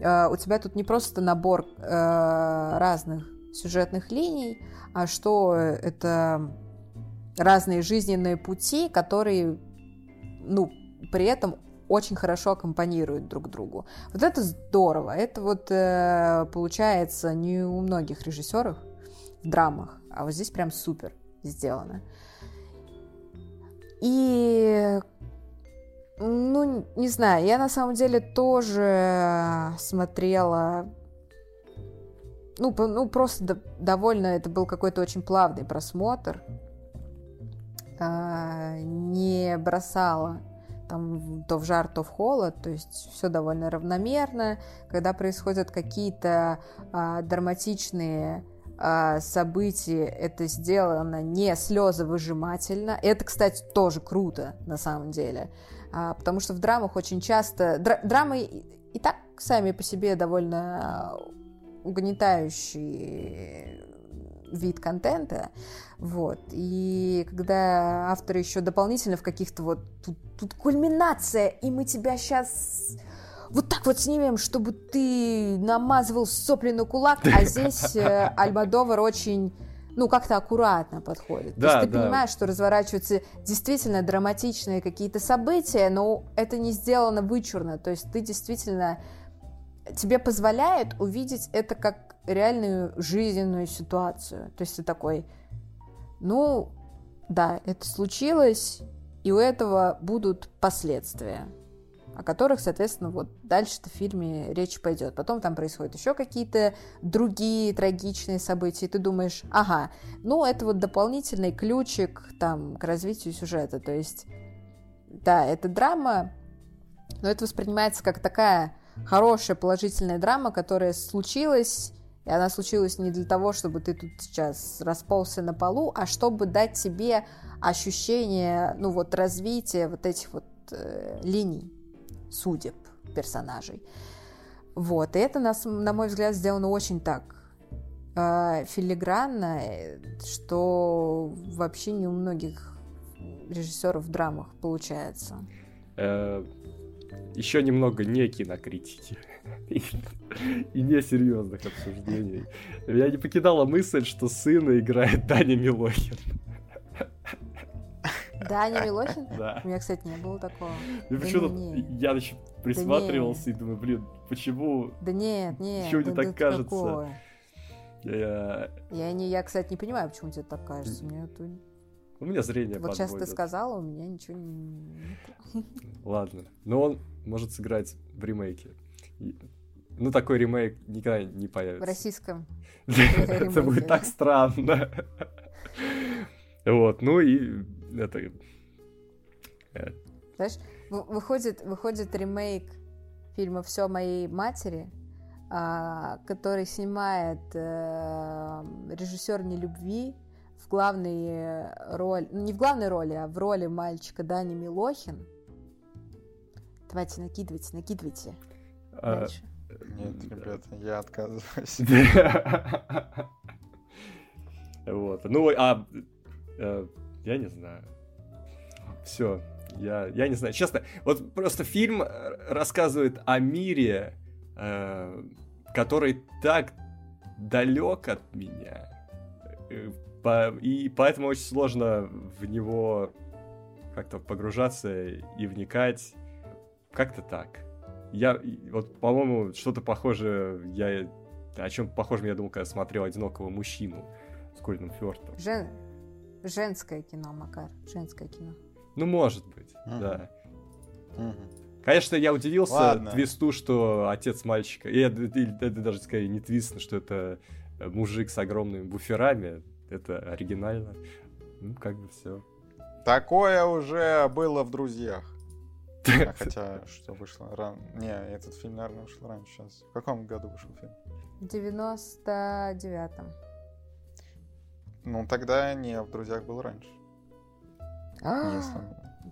э, у тебя тут не просто набор э, разных сюжетных линий, а что это разные жизненные пути, которые, ну, при этом очень хорошо аккомпанируют друг другу. Вот это здорово. Это вот э, получается не у многих режиссеров в драмах, а вот здесь прям супер сделано. И ну, не знаю, я на самом деле тоже смотрела ну, ну просто до, довольно это был какой-то очень плавный просмотр. А, не бросала там то в жар, то в холод, то есть все довольно равномерно. Когда происходят какие-то а, драматичные а, события, это сделано не слезовыжимательно. Это, кстати, тоже круто на самом деле, потому что в драмах очень часто дра- драмы и так сами по себе довольно угнетающий вид контента, вот, и когда авторы еще дополнительно в каких-то вот, тут, тут кульминация, и мы тебя сейчас вот так вот снимем, чтобы ты намазывал сопли на кулак, а здесь э, Альмадовар очень ну, как-то аккуратно подходит. Да, То есть ты да. понимаешь, что разворачиваются действительно драматичные какие-то события, но это не сделано вычурно. То есть ты действительно... Тебе позволяет увидеть это как реальную жизненную ситуацию. То есть ты такой, ну, да, это случилось, и у этого будут последствия о которых, соответственно, вот дальше-то в фильме речь пойдет. Потом там происходят еще какие-то другие трагичные события, и ты думаешь, ага, ну это вот дополнительный ключик там к развитию сюжета. То есть, да, это драма, но это воспринимается как такая хорошая положительная драма, которая случилась, и она случилась не для того, чтобы ты тут сейчас расползся на полу, а чтобы дать тебе ощущение, ну вот, развития вот этих вот э, линий судеб персонажей. Вот, и это, нас, на мой взгляд, сделано очень так э, филигранно, э, что вообще не у многих режиссеров в драмах получается. Э, еще немного не кинокритики и, несерьезных обсуждений. Меня не покидала мысль, что сына играет Даня Милохин. Даня Милохин? Да. У меня, кстати, не было такого. Ну Да почему-то не. я еще присматривался и думаю, блин, почему Да нет, нет. Чего тебе да- так кажется? я... Я, не, я, кстати, не понимаю, почему тебе так кажется. Мне это- У меня зрение Вот сейчас ты сказала, у меня ничего не... Ладно. Но он может сыграть в ремейке. И- Ну, такой ремейк никогда не В появится. российском. Это будет так странно. Вот, ну и это... э, Знаешь, вы- выходит, выходит ремейк фильма «Все моей матери», а, который снимает э, режиссер нелюбви в главной роли, ну не в главной роли, а в роли мальчика Дани Милохин. Давайте накидывайте, накидывайте. а, Дальше. Нет, ребята, я отказываюсь. Вот. Ну, а э, я не знаю. Все. Я, я не знаю. Честно, вот просто фильм э, рассказывает о мире, э, который так далек от меня. Э, по- и поэтому очень сложно в него как-то погружаться и вникать. Как-то так. Я, вот, по-моему, что-то похожее, я о чем похожем я думал, когда смотрел одинокого мужчину с Колином Фёртом. Жен- Женское кино, Макар, женское кино. Ну, может быть, Мгм. да. Мгм. Конечно, я удивился Ладно. твисту, что отец мальчика... И это, или это даже, скорее, не твист, что это э, мужик с огромными буферами. Это оригинально. Ну, как бы все. Такое уже было в «Друзьях». А Хотя, что вышло рано. Не, этот фильм, наверное, вышел раньше сейчас. В каком году вышел фильм? В 99-м. Ну, тогда не, в «Друзьях» был раньше. Если...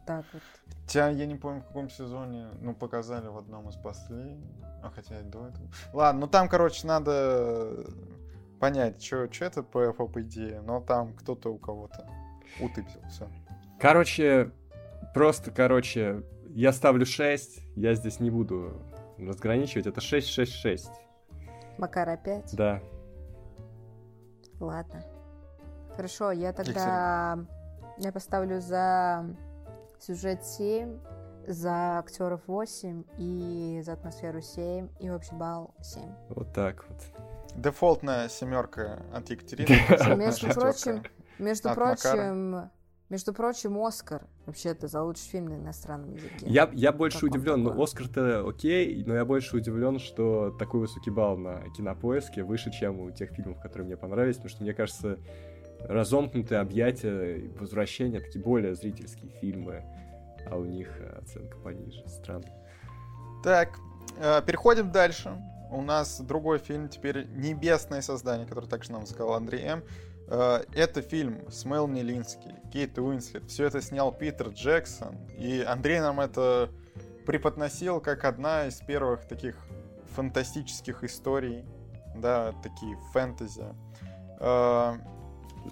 Так вот. Хотя я не помню, в каком сезоне, ну, показали в одном из последних. А хотя и до этого. Ладно, ну там, короче, надо понять, что это ПФО по идее, но там кто-то у кого-то утыпил, все. Короче, просто, короче, я ставлю 6, я здесь не буду разграничивать, это 6, 6, 6. Макар опять? Да. Ладно. Хорошо, я тогда... Я поставлю за сюжет 7, за актеров 8 и за атмосферу 7 и общий балл 7. Вот так вот. Дефолтная семерка от Екатерины. Между прочим, между прочим, между прочим, Оскар вообще-то за лучший фильм на иностранном языке. Я, я больше удивлен, ну, такое? Оскар-то окей, но я больше удивлен, что такой высокий балл на кинопоиске выше, чем у тех фильмов, которые мне понравились, потому что мне кажется, разомкнутые объятия и возвращения такие более зрительские фильмы, а у них э, оценка пониже. Странно. Так, э, переходим дальше. У нас другой фильм, теперь «Небесное создание», который также нам сказал Андрей М. Э, Это фильм с Мелани Лински, Кейт Уинслет. Все это снял Питер Джексон. И Андрей нам это преподносил как одна из первых таких фантастических историй. Да, такие фэнтези.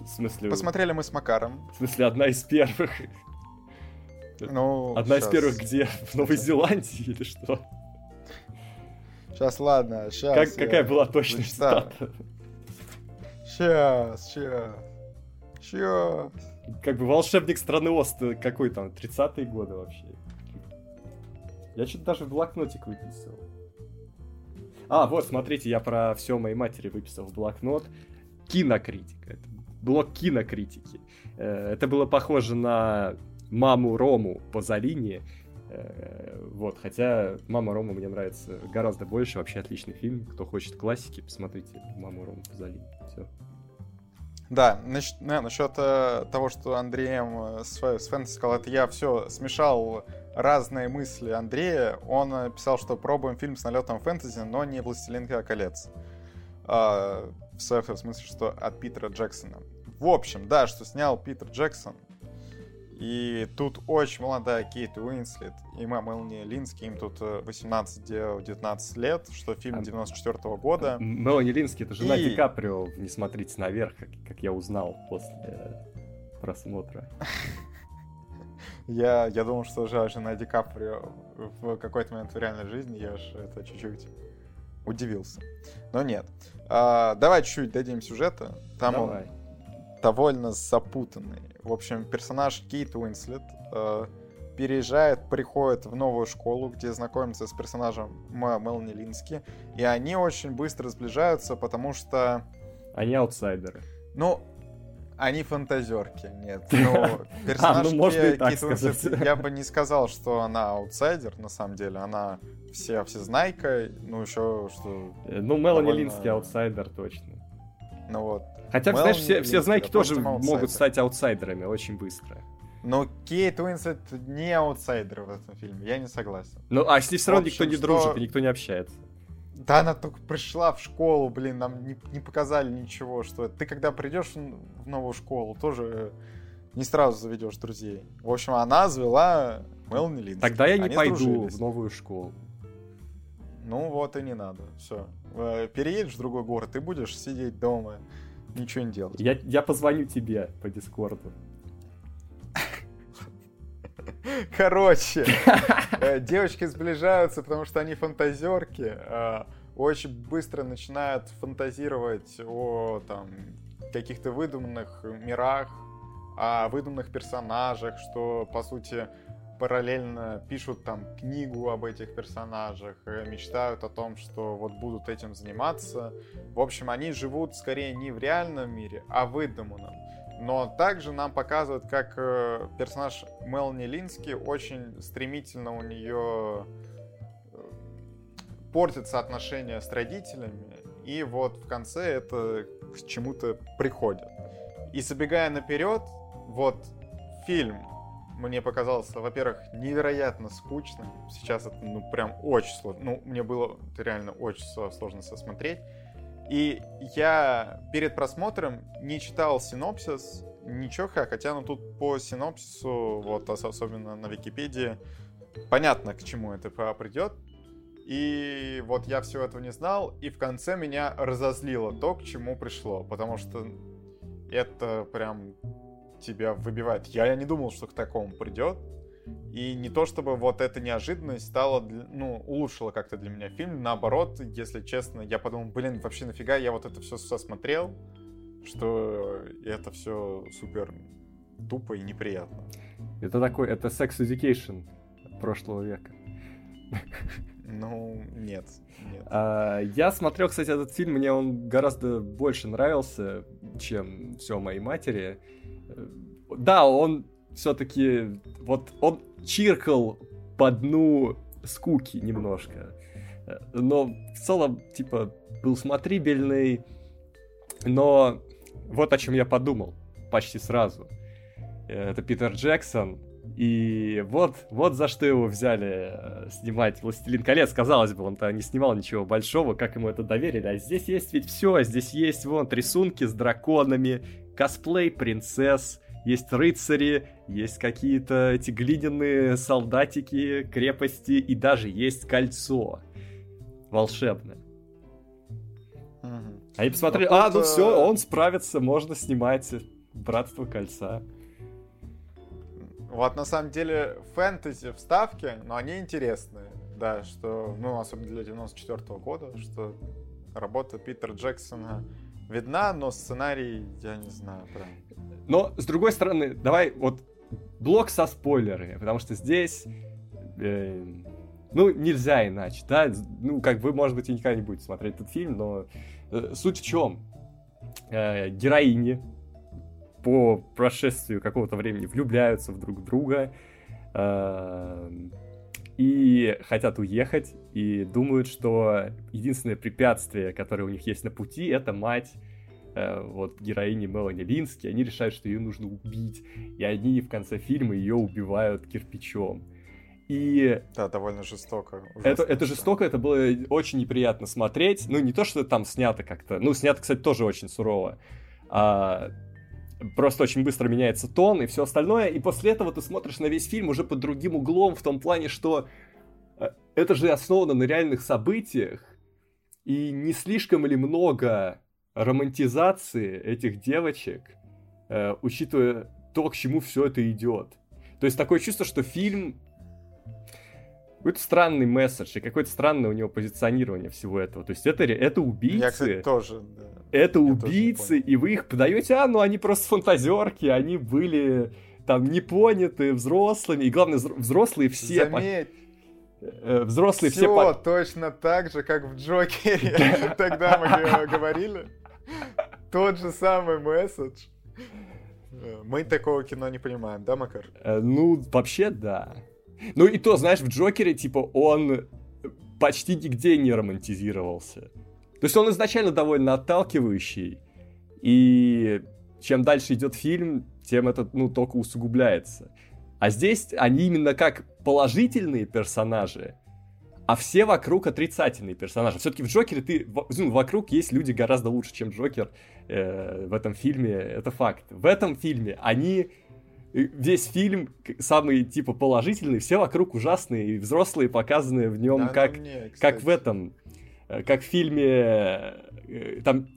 В смысле, Посмотрели мы с Макаром. в смысле одна из первых. Ну, Одна из щас. первых где? В Новой Зеландии или что? Сейчас, ладно, сейчас. Как, какая была точная цитата? Сейчас, сейчас. Сейчас. Как бы волшебник страны Ост, какой там, 30-е годы вообще. Я что-то даже в блокнотик выписал. А, вот, смотрите, я про все моей матери выписал в блокнот. Кинокритика. Это блок кинокритики. Э, это было похоже на маму Рому Пазолини. Э, вот, хотя «Мама Рома» мне нравится гораздо больше. Вообще отличный фильм. Кто хочет классики, посмотрите «Маму Рому Пазолини». Все. Да, насчет, не, насчет э, того, что Андреем с, с фэнтези сказал, это я все смешал разные мысли Андрея. Он писал, что пробуем фильм с налетом фэнтези, но не «Властелин колец». В, в смысле, что от Питера Джексона. В общем, да, что снял Питер Джексон, и тут очень молодая Кейт Уинслет и Мелани Лински, им тут 18-19 э, лет, что фильм 94 -го года. Мелани Лински, это жена и... Ди Каприо, не смотрите наверх, как, как я узнал после просмотра. Я, я думал, что жена Ди Каприо в какой-то момент в реальной жизни, я же это чуть-чуть удивился. Но нет. А, давай чуть-чуть дадим сюжета. Там давай. он довольно запутанный. В общем, персонаж Кейт Уинслет э, переезжает, приходит в новую школу, где знакомится с персонажем Мелани Лински, и они очень быстро сближаются, потому что... Они аутсайдеры. Ну, они фантазерки, нет. Ну, персонаж а, ну, можно Кейт Уинслет, я бы не сказал, что она аутсайдер, на самом деле. Она все, всезнайка, ну, еще что... Э, ну, Мелани довольно... Лински аутсайдер, точно. Ну вот. Хотя, Мелани знаешь, все, всезнайки тоже могут стать аутсайдерами очень быстро. Но Кейт Уинслет не аутсайдер в этом фильме, я не согласен. Ну, а с ней все равно никто не что... дружит и никто не общается. Да, она только пришла в школу, блин, нам не, не показали ничего, что ты когда придешь в новую школу, тоже не сразу заведешь друзей. В общем, она завела Мелани Линс. Тогда я не Они пойду сдружились. в новую школу. Ну вот и не надо. Все. Э, переедешь в другой город, и будешь сидеть дома ничего не делать. Я, я позвоню тебе по Дискорду. Короче, э, девочки сближаются, потому что они фантазерки. Э, очень быстро начинают фантазировать о там каких-то выдуманных мирах, о выдуманных персонажах, что, по сути, параллельно пишут там книгу об этих персонажах, э, мечтают о том, что вот будут этим заниматься. В общем, они живут скорее не в реальном мире, а в выдуманном. Но также нам показывают, как э, персонаж Мелани Лински очень стремительно у нее э, портятся отношения с родителями, и вот в конце это к чему-то приходит. И забегая наперед, вот фильм мне показался, во-первых, невероятно скучным. Сейчас это, ну, прям очень сложно. Ну, мне было реально очень сложно сосмотреть. И я перед просмотром не читал синопсис, ничего, хотя, ну, тут по синопсису, вот, особенно на Википедии, понятно, к чему это придет. И вот я всего этого не знал, и в конце меня разозлило то, к чему пришло, потому что это прям тебя выбивает. Я не думал, что к такому придет. И не то чтобы вот эта неожиданность стала, ну, улучшила как-то для меня фильм. Наоборот, если честно, я подумал, блин, вообще нафига я вот это все сосмотрел, что это все супер тупо и неприятно. Это такой, это sex education прошлого века. Ну, нет. нет. А, я смотрел, кстати, этот фильм, мне он гораздо больше нравился, чем все моей матери. Да, он все-таки вот он чиркал по дну скуки немножко. Но в целом, типа, был смотрибельный. Но вот о чем я подумал почти сразу. Это Питер Джексон. И вот, вот за что его взяли э, снимать «Властелин колец». Казалось бы, он-то не снимал ничего большого, как ему это доверили. А здесь есть ведь все. Здесь есть, вон, рисунки с драконами, косплей принцесс, есть рыцари, есть какие-то эти глиняные солдатики, крепости, и даже есть кольцо волшебное. Угу. Они посмотрели, а, ну все, он справится, можно снимать Братство Кольца. Вот на самом деле фэнтези вставки, но они интересные. Да, что, ну, особенно для 94 -го года, что работа Питера Джексона видна, но сценарий, я не знаю, прям. Но, с другой стороны, давай вот блок со спойлерами, потому что здесь, э, ну, нельзя иначе, да, ну, как вы, может быть, и никогда не будете смотреть этот фильм, но э, суть в чем? Э, героини по прошествию какого-то времени влюбляются в друг друга, э, и хотят уехать, и думают, что единственное препятствие, которое у них есть на пути, это мать э, вот героини Мелани Лински. Они решают, что ее нужно убить, и они в конце фильма ее убивают кирпичом. И... Да, довольно жестоко. Это, это жестоко, это было очень неприятно смотреть. Ну, не то, что там снято как-то. Ну, снято, кстати, тоже очень сурово. А, просто очень быстро меняется тон и все остальное, и после этого ты смотришь на весь фильм уже под другим углом, в том плане, что э, это же основано на реальных событиях, и не слишком ли много романтизации этих девочек, э, учитывая то, к чему все это идет. То есть такое чувство, что фильм какой-то странный месседж и какое-то странное у него позиционирование всего этого. То есть это, это убийцы. Я, кстати, тоже, да. Это Я убийцы, и вы их подаете, а, ну они просто фантазерки, они были там не поняты взрослыми, и главное, взрослые все... Заметь, э, взрослые все... Все точно так же, как в Джокере. Тогда мы говорили. Тот же самый месседж. Мы такого кино не понимаем, да, Макар? Э, ну, вообще, да. Ну и то, знаешь, в Джокере, типа, он почти нигде не романтизировался. То есть он изначально довольно отталкивающий, и чем дальше идет фильм, тем это, ну, только усугубляется. А здесь они именно как положительные персонажи, а все вокруг отрицательные персонажи. Все-таки в Джокере ты ну, вокруг есть люди гораздо лучше, чем Джокер э, в этом фильме. Это факт. В этом фильме они весь фильм самый типа положительный, все вокруг ужасные, и взрослые показаны в нем да, как, мне, как в этом, э, как в фильме, э, там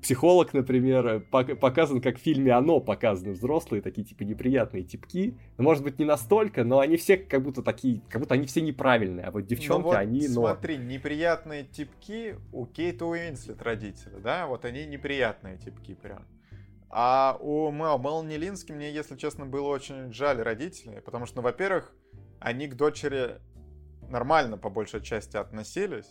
психолог, например, показан, как в фильме «Оно» показаны взрослые, такие типа неприятные типки, ну, может быть не настолько, но они все как будто такие, как будто они все неправильные, а вот девчонки, ну вот, они, но... смотри, неприятные типки у Кейта Уинслет родители, да, вот они неприятные типки прям. А у Мэл, Мелани Лински мне, если честно, было очень жаль родителей, потому что, ну, во-первых, они к дочери нормально по большей части относились,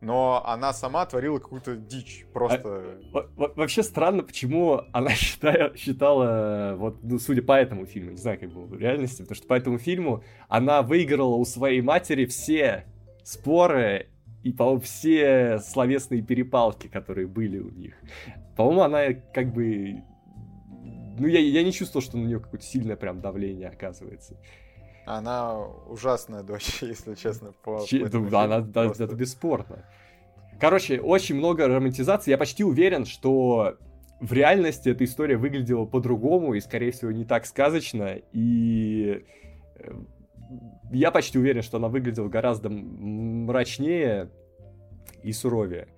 но она сама творила какую-то дичь, просто... А, вообще странно, почему она считая, считала, вот, ну, судя по этому фильму, не знаю, как было в реальности, потому что по этому фильму она выиграла у своей матери все споры и, по-моему, все словесные перепалки, которые были у них. По-моему, она как бы ну, я, я не чувствовал, что на нее какое-то сильное прям давление оказывается. Она ужасная дочь, если честно. По, Че, по да, она, да, это бесспорно. Короче, очень много романтизации. Я почти уверен, что в реальности эта история выглядела по-другому и, скорее всего, не так сказочно. И э, я почти уверен, что она выглядела гораздо мрачнее и суровее.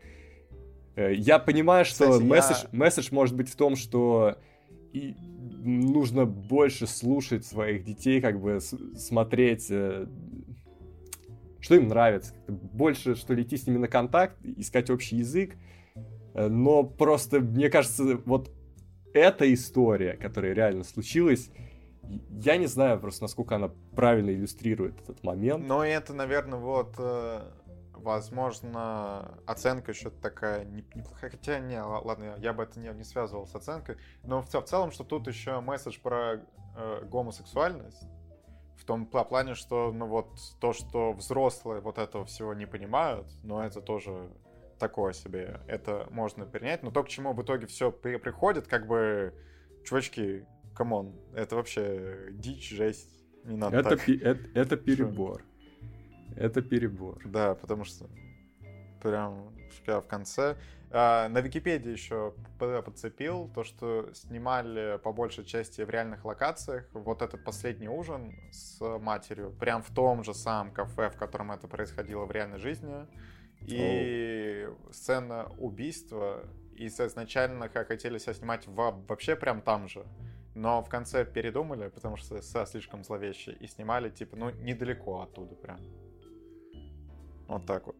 Э, я понимаю, что Кстати, месседж, я... месседж может быть в том, что и нужно больше слушать своих детей, как бы смотреть, э, что им нравится. Больше, что ли, идти с ними на контакт, искать общий язык. Э, но просто, мне кажется, вот эта история, которая реально случилась, я не знаю просто, насколько она правильно иллюстрирует этот момент. Но это, наверное, вот э, возможно, оценка еще такая неплохая. Хотя, не, ладно, я бы это не, не связывал с оценкой. Но в, в целом, что тут еще месседж про э, гомосексуальность. В том плане, что, ну вот, то, что взрослые вот этого всего не понимают, но это тоже такое себе. Это можно принять. Но то, к чему в итоге все при приходит, как бы, чувачки, come on, это вообще дичь, жесть. Не надо это, так. Пи- это, это перебор. Что? Это перебор. Да, потому что прям в конце. А, на Википедии еще подцепил то, что снимали по большей части в реальных локациях. Вот этот последний ужин с матерью, прям в том же самом кафе, в котором это происходило в реальной жизни. И oh. сцена убийства. И изначально хотели себя снимать вообще прям там же. Но в конце передумали, потому что слишком зловеще. И снимали, типа, ну, недалеко оттуда прям. Вот так вот.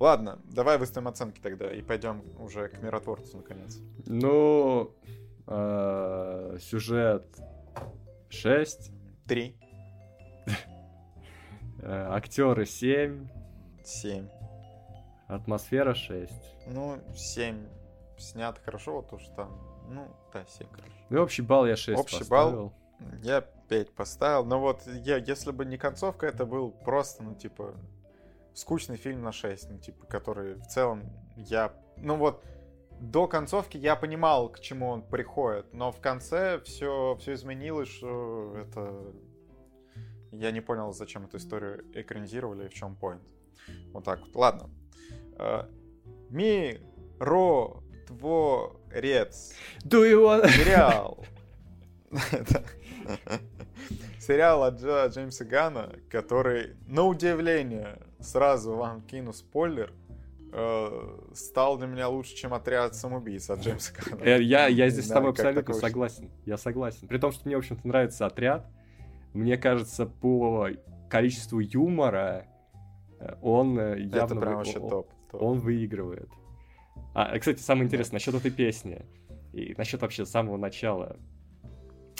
Ладно, давай выставим оценки тогда и пойдем уже к миротворцу наконец. Ну, э, сюжет 6. 3. Э, актеры 7. 7. Атмосфера 6. Ну, 7. Снят хорошо, вот что там. Ну, да, 7, короче. Ну, общий балл я 6 Общий поставил. балл? Я 5 поставил. Но вот я, если бы не концовка, это был просто, ну, типа, скучный фильм на 6. Ну, типа, который в целом я... Ну, вот, до концовки я понимал, к чему он приходит, но в конце все, все изменилось, что это... Я не понял, зачем эту историю экранизировали и в чем point. Вот так вот. Ладно. Э, Миротворец. Do you want... Сериал. Сериал от Джеймса Гана, который, на удивление, сразу вам кину спойлер, э, стал для меня лучше, чем отряд самоубийц от Джеймса Гана. Э, Я, я здесь с тобой абсолютно согласен. Я согласен. При том, что мне, в общем-то, нравится отряд. Мне кажется, по количеству юмора э, он э, явно... Это прям вообще топ. Он выигрывает. А, кстати, самое интересное, насчет этой песни. И насчет вообще самого начала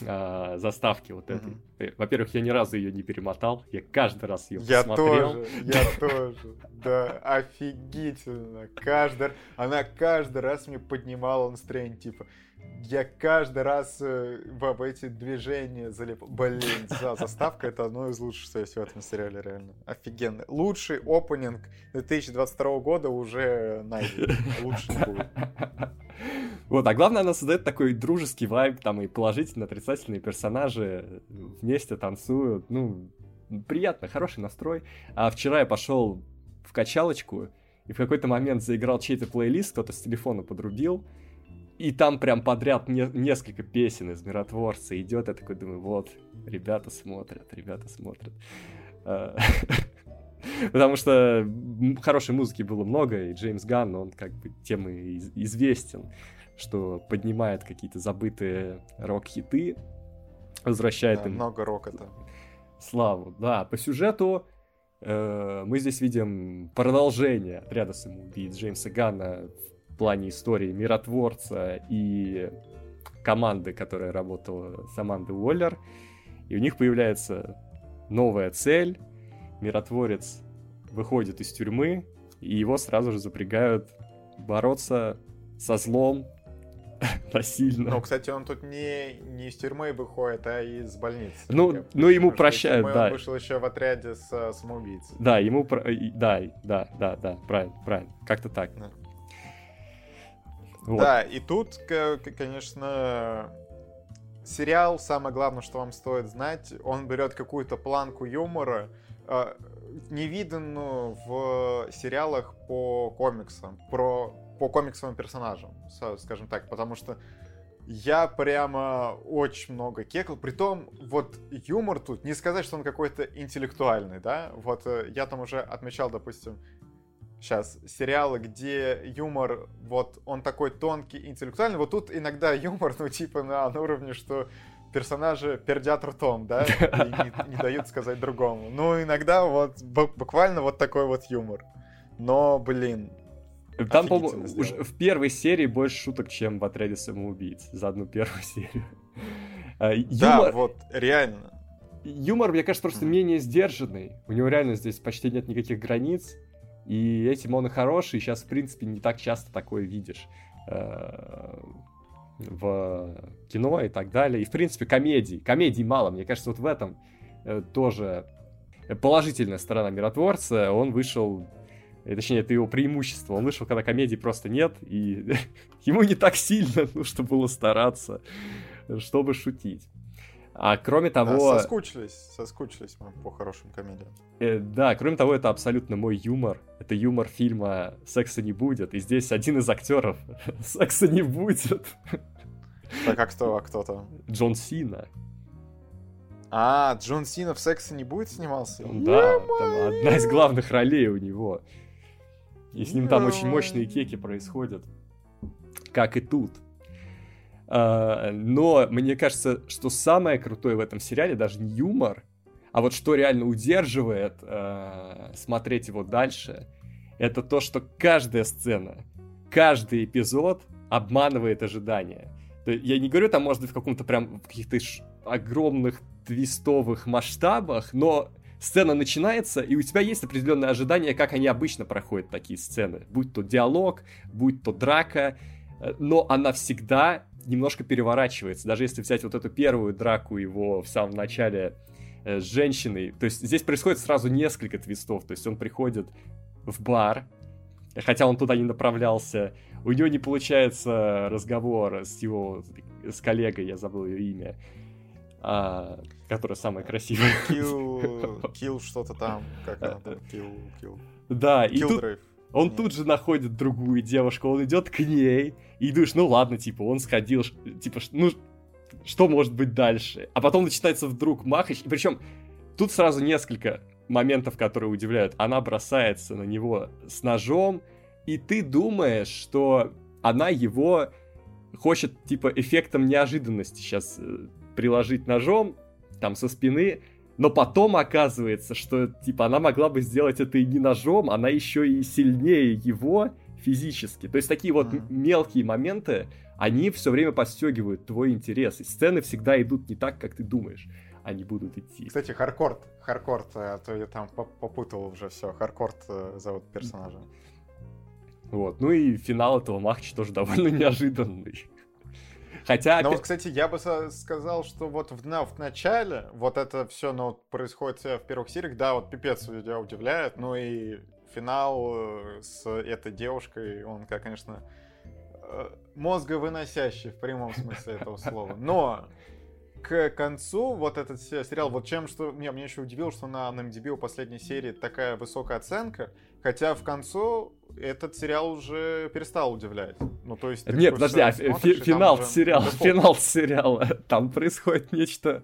а, заставки вот этой. Мгм. Э, Во-первых, я ни разу ее не перемотал. Я каждый раз ее Я посмотрел. тоже, я тоже. Да, офигительно. Каждый, она каждый раз мне поднимала настроение, типа, я каждый раз э, в, эти движения залипал. Блин, за- заставка это одно из лучших, что есть в этом сериале, реально. Офигенно. Лучший опенинг 2022 года уже найден. Лучше не будет. Вот, а главное, она создает такой дружеский вайб, там и положительные, отрицательные персонажи вместе танцуют. Ну, приятно, хороший настрой. А вчера я пошел в качалочку, и в какой-то момент заиграл чей-то плейлист, кто-то с телефона подрубил, и там прям подряд не- несколько песен из «Миротворца» идет, я такой думаю, вот, ребята смотрят, ребята смотрят. А, Потому что хорошей музыки было много, и Джеймс Ганн, он как бы тем и из- известен, что поднимает какие-то забытые рок-хиты, возвращает Да, им Много рока-то. славу. Да, по сюжету э, мы здесь видим продолжение отряда самоубийц Джеймса Ганна плане истории миротворца и команды, которая работала с Амандой Уоллер. И у них появляется новая цель. Миротворец выходит из тюрьмы, и его сразу же запрягают бороться со злом насильно. Ну, кстати, он тут не, не из тюрьмы выходит, а из больницы. Ну, Я ну, ему прощают, да. Он вышел еще в отряде с э, самоубийцей. Да, ему... Да, да, да, да, правильно, правильно. Как-то так. Да. Вот. Да, и тут, конечно, сериал, самое главное, что вам стоит знать, он берет какую-то планку юмора, э, невиданную в сериалах по комиксам, про, по комиксовым персонажам, со- скажем так, потому что я прямо очень много кекал. Притом, вот юмор тут, не сказать, что он какой-то интеллектуальный, да? Вот э, я там уже отмечал, допустим, сейчас сериалы, где юмор, вот он такой тонкий, интеллектуальный. Вот тут иногда юмор, ну, типа на, на уровне, что персонажи пердят ртом, да, и не, не дают сказать другому. Ну, иногда вот бу- буквально вот такой вот юмор. Но, блин, Там, по-моему, в первой серии больше шуток, чем в отряде самоубийц за одну первую серию. А, да, Юмор, вот реально. юмор, мне кажется, просто менее сдержанный. У него реально здесь почти нет никаких границ. И этим он и хороший. Сейчас, в принципе, не так часто такое видишь э, в кино и так далее. И, в принципе, комедий. Комедий мало. Мне кажется, вот в этом э, тоже положительная сторона миротворца. Он вышел э, Точнее, это его преимущество. Он вышел, когда комедий просто нет, и ему не так сильно нужно было стараться, чтобы шутить. А кроме Да, того, соскучились, соскучились мы по хорошим комедиям. Э, да, кроме того, это абсолютно мой юмор. Это юмор фильма «Секса не будет». И здесь один из актеров «Секса не будет» Так, а кто, а кто там? Джон Сина. А, Джон Сина в сексе не будет снимался? Да, там одна из главных ролей у него. И с ним там очень мощные кеки происходят. Как и тут. А, Но мне кажется, что самое крутое в этом сериале даже не юмор, а вот что реально удерживает э, смотреть его дальше, это то, что каждая сцена, каждый эпизод обманывает ожидания. Я не говорю там, может быть, в каком-то прям в каких-то огромных твистовых масштабах, но сцена начинается, и у тебя есть определенное ожидание, как они обычно проходят такие сцены. Будь то диалог, будь то драка, э, но она всегда немножко переворачивается. Даже если взять вот эту первую драку его в самом начале э, с женщиной, то есть здесь происходит сразу несколько твистов. То есть он приходит в бар, хотя он туда не направлялся, у него не получается разговор с его с коллегой, я забыл ее имя, а, которая самая красивая. Килл, килл что-то там, как она там, килл, килл. Да, и тут он Нет. тут же находит другую девушку, он идет к ней, и думаешь, ну ладно, типа, он сходил, типа, ну, что может быть дальше? А потом начинается вдруг махач, и причем тут сразу несколько моментов, которые удивляют. Она бросается на него с ножом, и ты думаешь, что она его хочет, типа, эффектом неожиданности сейчас э, приложить ножом, там, со спины, но потом оказывается, что, типа, она могла бы сделать это и не ножом, она еще и сильнее его физически. То есть такие вот mm-hmm. мелкие моменты, они все время подстегивают твой интерес. И сцены всегда идут не так, как ты думаешь. Они будут идти. Кстати, Харкорт. Харкорт, а то я там попутал уже все. Харкорт э, зовут персонажа. Вот. Ну и финал этого матча тоже довольно неожиданный. Хотя... Но вот, кстати, я бы сказал, что вот в, на, в начале вот это все ну, происходит в первых сериях, да, вот пипец тебя удивляет, ну и финал э, с этой девушкой, он, как, конечно, э, мозговыносящий в прямом смысле этого слова. Но к концу вот этот сериал, вот чем что меня, меня еще удивило, что на, на MDB у последней серии такая высокая оценка, хотя в концу этот сериал уже перестал удивлять. Ну, то есть... Нет, подожди, а фи- финал уже... сериала, финал сериала, там происходит нечто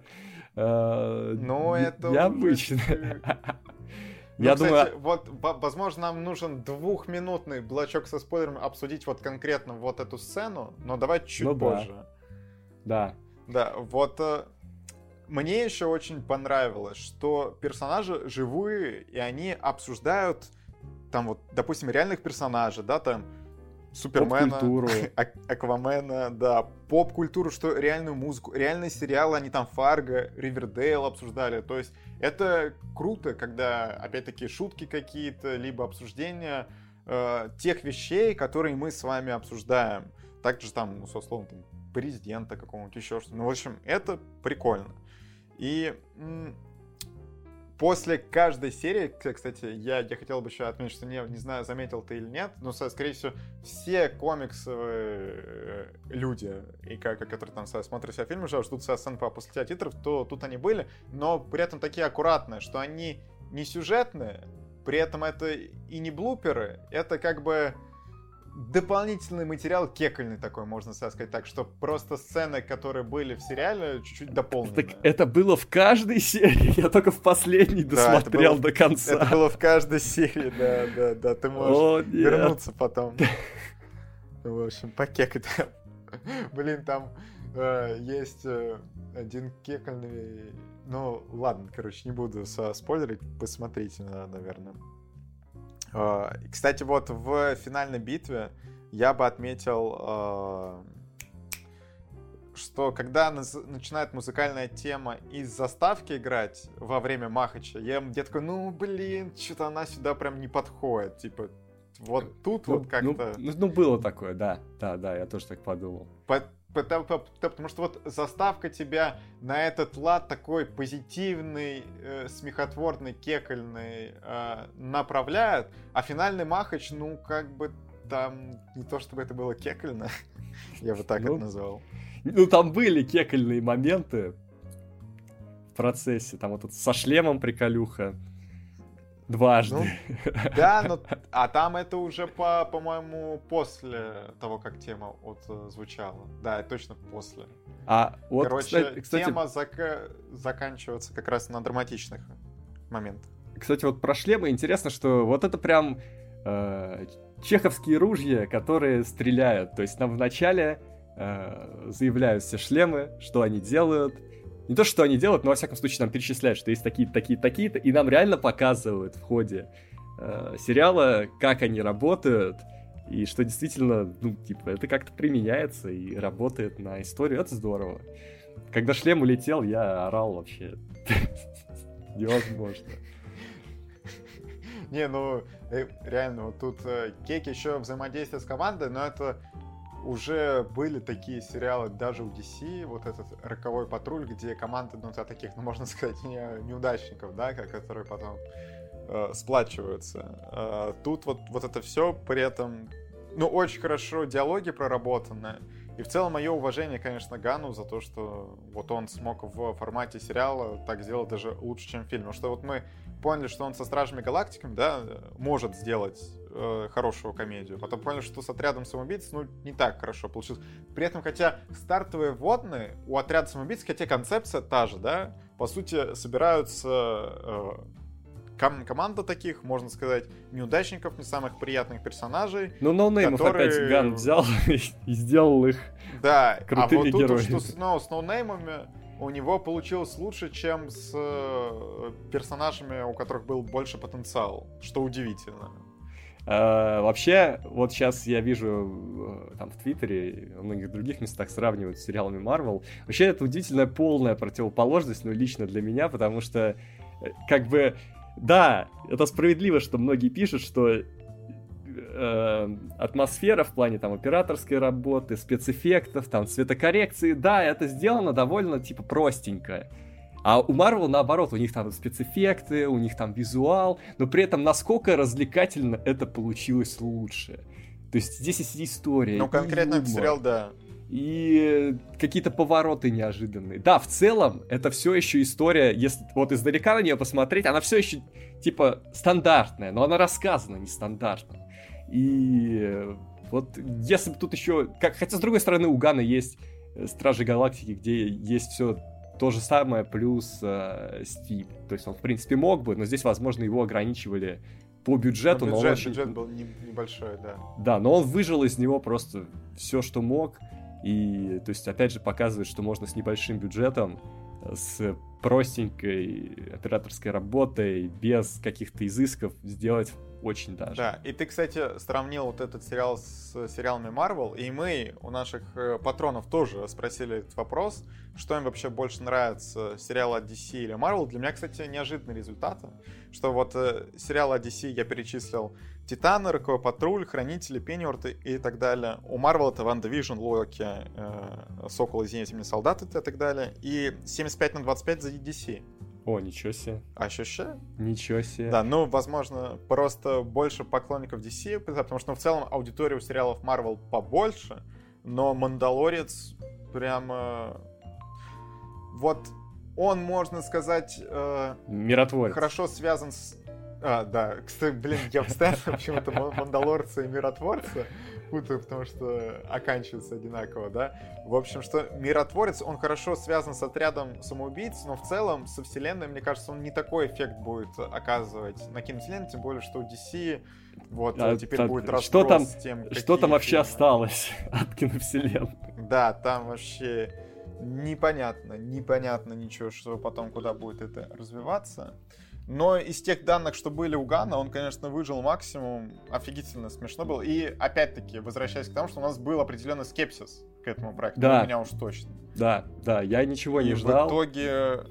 э, ну, это необычное. Ну, Я кстати, думаю... вот, возможно, нам нужен двухминутный блочок со спойлерами обсудить вот конкретно вот эту сцену, но давай чуть ну, позже. Да. Да, вот э, мне еще очень понравилось, что персонажи живые, и они обсуждают там вот, допустим, реальных персонажей, да, там Супермена, Аквамена, да, поп-культуру, что реальную музыку, реальные сериалы, они там Фарго, Ривердейл обсуждали, то есть это круто, когда, опять-таки, шутки какие-то, либо обсуждения э, тех вещей, которые мы с вами обсуждаем. Также там, ну, со словом, там, президента какого-нибудь, еще что-то. Ну, в общем, это прикольно. И после каждой серии, кстати, я, я хотел бы еще отметить, что не, не знаю, заметил ты или нет, но, скорее всего, все комиксовые э, люди, и как, которые там смотрят все фильмы, ждут сцен по после титров, то тут они были, но при этом такие аккуратные, что они не сюжетные, при этом это и не блуперы, это как бы дополнительный материал кекольный такой, можно сказать так, что просто сцены, которые были в сериале, чуть-чуть дополнены. Так это было в каждой серии, я только в последней досмотрел да, было, до конца. Это было в каждой серии, да, да, да, ты можешь О, вернуться потом. В общем, покекать. Блин, там э, есть э, один кекольный... Ну, ладно, короче, не буду спойлерить, посмотрите, наверное. А, кстати, вот в финальной битве я бы отметил, а, что когда начинает музыкальная тема из заставки играть во время Махача, я, я такой, ну блин, что-то она сюда прям не подходит. Типа, вот тут ну, вот ну, как-то... Ну, ну, было такое, да. Да, да, я тоже так подумал. По Потому, что вот заставка тебя на этот лад такой позитивный, э, смехотворный, кекольный э, направляет, а финальный махач, ну, как бы там не то чтобы это было кекольно, я бы так ну, это назвал. Ну, там были кекольные моменты в процессе, там вот со шлемом приколюха, Дважды. Ну, да, но, а там это уже, по, по-моему, после того, как тема вот э, звучала. Да, точно после. А вот, Короче, кстати, кстати... тема зак... заканчивается как раз на драматичных моментах. Кстати, вот про шлемы интересно, что вот это прям э, чеховские ружья, которые стреляют. То есть нам вначале э, заявляют все шлемы, что они делают, не то, что они делают, но во всяком случае нам перечисляют, что есть такие-то, такие-то, такие-то, и нам реально показывают в ходе э, сериала, как они работают, и что действительно, ну, типа, это как-то применяется и работает на историю, это здорово. Когда шлем улетел, я орал вообще. Невозможно. Не, ну, э, реально, вот тут э, Кейк еще взаимодействие с командой, но это уже были такие сериалы даже у DC, вот этот «Роковой патруль», где команда, ну, таких, ну, можно сказать, не, неудачников, да, которые потом э, сплачиваются. Э, тут вот, вот это все при этом, ну, очень хорошо диалоги проработаны. И в целом мое уважение, конечно, Гану за то, что вот он смог в формате сериала так сделать даже лучше, чем фильм. Потому что вот мы поняли, что он со Стражами Галактиками, да, может сделать э, хорошую комедию. Потом поняли, что с отрядом самоубийц, ну, не так хорошо получилось. При этом, хотя стартовые вводные у отряда самоубийц, хотя концепция та же, да, по сути, собираются э, ком- команда таких, можно сказать, неудачников, не самых приятных персонажей. Ну, ноунеймов которые... опять Ганн взял и сделал их да, а вот тут, что с, с ноунеймами у него получилось лучше, чем с э, персонажами, у которых был больше потенциал, что удивительно. Э, вообще, вот сейчас я вижу э, там в Твиттере в многих других местах сравнивают с сериалами Марвел. Вообще, это удивительная полная противоположность, ну, лично для меня, потому что, э, как бы, да, это справедливо, что многие пишут, что э, атмосфера в плане там операторской работы, спецэффектов, там цветокоррекции, да, это сделано довольно типа простенько. А у Marvel наоборот, у них там спецэффекты, у них там визуал, но при этом насколько развлекательно это получилось лучше. То есть здесь есть история. Ну, конкретно этот сериал, да. И какие-то повороты неожиданные. Да, в целом, это все еще история, если вот издалека на нее посмотреть, она все еще типа стандартная, но она рассказана нестандартно. И вот если бы тут еще... Как, хотя, с другой стороны, у Гана есть э, Стражи Галактики, где есть все то же самое, плюс э, Стив. То есть он, в принципе, мог бы, но здесь, возможно, его ограничивали по бюджету. Но, бюджет, но он очень... бюджет был не, небольшой, да. Да, но он выжил из него просто все, что мог. И, то есть, опять же, показывает, что можно с небольшим бюджетом, э, с простенькой операторской работой, без каких-то изысков сделать очень даже. Да, и ты, кстати, сравнил вот этот сериал с сериалами Marvel, и мы у наших э, патронов тоже спросили этот вопрос, что им вообще больше нравится, сериал от DC или Marvel. Для меня, кстати, неожиданный результат, что вот э, сериал от DC я перечислил Титаны, Роковой Патруль, Хранители, Пенниорт и так далее. У Marvel это Ван Division, Локи, э, Сокол, Извините меня, Солдаты и так далее. И 75 на 25 за DC. О, ничего себе. Ощущаю? Ничего себе. Да, ну, возможно, просто больше поклонников DC, потому что ну, в целом аудитория у сериалов Marvel побольше, но Мандалорец прямо... Вот он, можно сказать... Э, Миротворец. Хорошо связан с... А, да, кстати, блин, я постоянно почему-то Мандалорца и Миротворца путаю, потому что оканчивается одинаково, да. В общем, что миротворец, он хорошо связан с отрядом самоубийц, но в целом со вселенной, мне кажется, он не такой эффект будет оказывать на киновселенной, тем более, что у DC вот а, теперь а, будет что там, с тем, Что там вообще фильмы. осталось от киновселенной? Да, там вообще непонятно, непонятно ничего, что потом куда будет это развиваться. Но из тех данных, что были у Гана, он, конечно, выжил максимум. Офигительно смешно было. И, опять-таки, возвращаясь к тому, что у нас был определенный скепсис к этому проекту. Да. У меня уж точно. Да, да, я ничего не и ждал. в итоге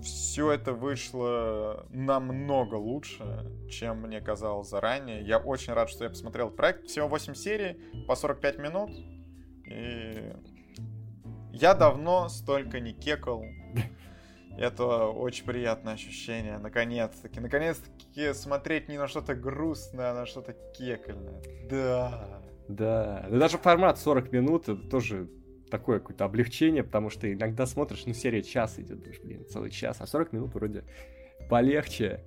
все это вышло намного лучше, чем мне казалось заранее. Я очень рад, что я посмотрел проект. Всего 8 серий по 45 минут. И я давно столько не кекал. Это очень приятное ощущение, наконец-таки. Наконец-таки смотреть не на что-то грустное, а на что-то кекальное. Да. Да. Да даже формат 40 минут это тоже такое какое-то облегчение, потому что иногда смотришь, ну, серия час идет, думаешь, блин, целый час, а 40 минут вроде полегче.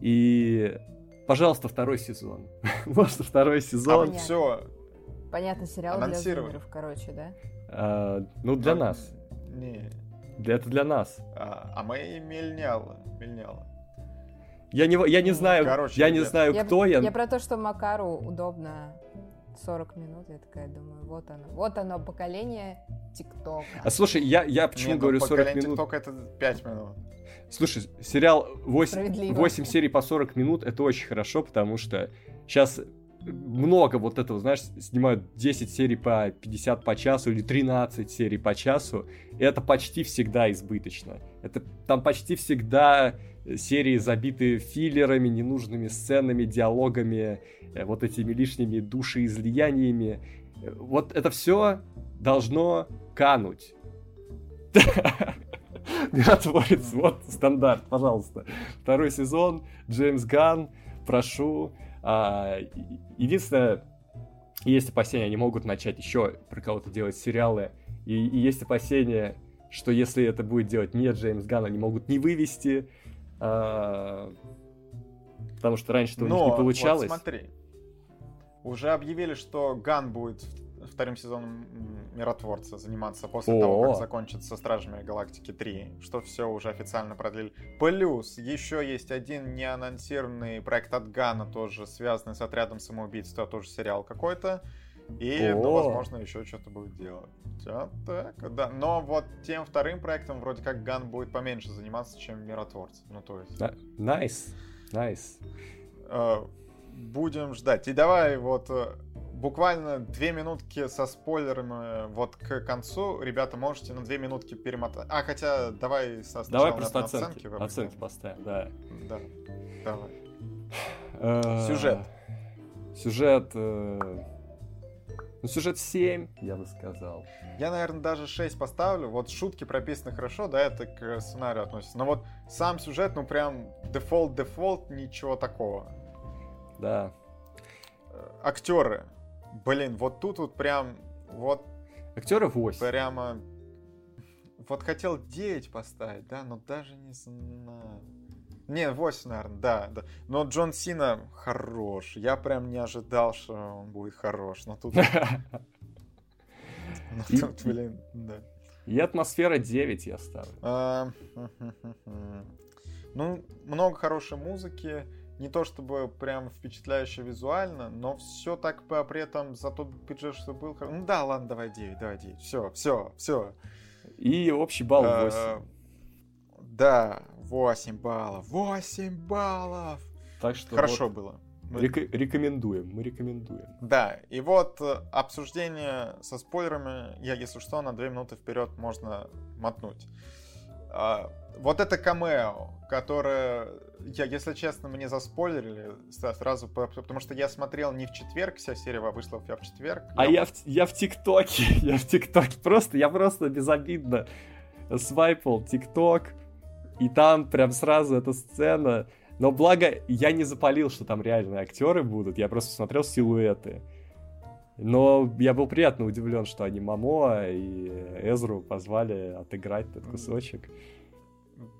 И, пожалуйста, второй сезон. Может, второй сезон. А, все. Понятно, сериал для зумеров, короче, да? А, ну, для Но... нас. Не. Это для нас. А, а мы мельняла, мельняла. Я не, я не знаю, Короче, я ребят. не знаю, я, кто я. Я про то, что Макару удобно 40 минут, я такая думаю, вот оно, вот оно, поколение ТикТока. А слушай, я, я почему Нет, ну, говорю 40 поколение минут? ТикТока это 5 минут. Слушай, сериал 8, Справедливо. 8 серий по 40 минут, это очень хорошо, потому что сейчас много вот этого, знаешь, снимают 10 серий по 50 по часу или 13 серий по часу, это почти всегда избыточно. Это там почти всегда серии забиты филлерами, ненужными сценами, диалогами, э, вот этими лишними душеизлияниями. Э, Вот это все должно кануть. Миротворец, вот стандарт, пожалуйста. Второй сезон, Джеймс Ган, прошу. А, Единственное, есть опасения, они могут начать еще про кого-то делать сериалы. И, и есть опасения, что если это будет делать не Джеймс Ган, они могут не вывести. а, потому что раньше-то у них Но, не получалось. вот смотри, уже объявили, что Ган будет вторым сезоном Миротворца заниматься после того, О. как закончится Стражами Галактики 3, что все уже официально продлили. Плюс еще есть один неанонсированный проект от Гана, тоже связанный с отрядом самоубийц, это тоже сериал какой-то. И, ну, О. возможно, еще что-то будет делать. Так, да. Но вот тем вторым проектом вроде как Ганн будет поменьше заниматься, чем Миротворцем. Ну, то есть... Ni- Nice, nice. Э, будем ждать. И давай вот э, буквально две минутки со спойлерами э, вот к концу. Ребята, можете на две минутки перемотать. А, хотя давай со Давай просто на оценки, выберем. оценки поставим, да. Да, давай. Э, Сюжет. Сюжет... э, Ну, сюжет 7, я бы сказал. Я, наверное, даже 6 поставлю. Вот шутки прописаны хорошо, да, это к сценарию относится. Но вот сам сюжет, ну прям default-default, ничего такого. Да. Актеры. Блин, вот тут вот прям, вот Актеры 8. прямо... Вот хотел 9 поставить, да, но даже не знаю. Не, 8, наверное, да, да. Но Джон Сина хорош. Я прям не ожидал, что он будет хорош. Но тут, И- тут, блин, да. И атмосфера 9 я ставлю. А, Ну, много хорошей музыки. Не то чтобы прям впечатляюще визуально, но все так по- при этом за тот бюджет, что был. Ну да, ладно, давай 9, давай 9. Все, все, все. И общий балл 8. Э, Да, 8 баллов. 8 баллов! Так что Хорошо вот было. Мы- река- рекомендуем, мы рекомендуем. Да, и вот э, обсуждение со спойлерами, я, если что, на 2 минуты вперед можно мотнуть. А, вот это камео, которое, я, если честно, мне заспойлерили сразу, по- потому что я смотрел не в четверг, вся серия вышла я в четверг. А я в, я в ТикТоке, я в ТикТоке просто, я просто безобидно свайпал ТикТок, и там прям сразу эта сцена. Но благо я не запалил, что там реальные актеры будут, я просто смотрел силуэты. Но я был приятно удивлен, что они Мамо и Эзру позвали отыграть этот кусочек.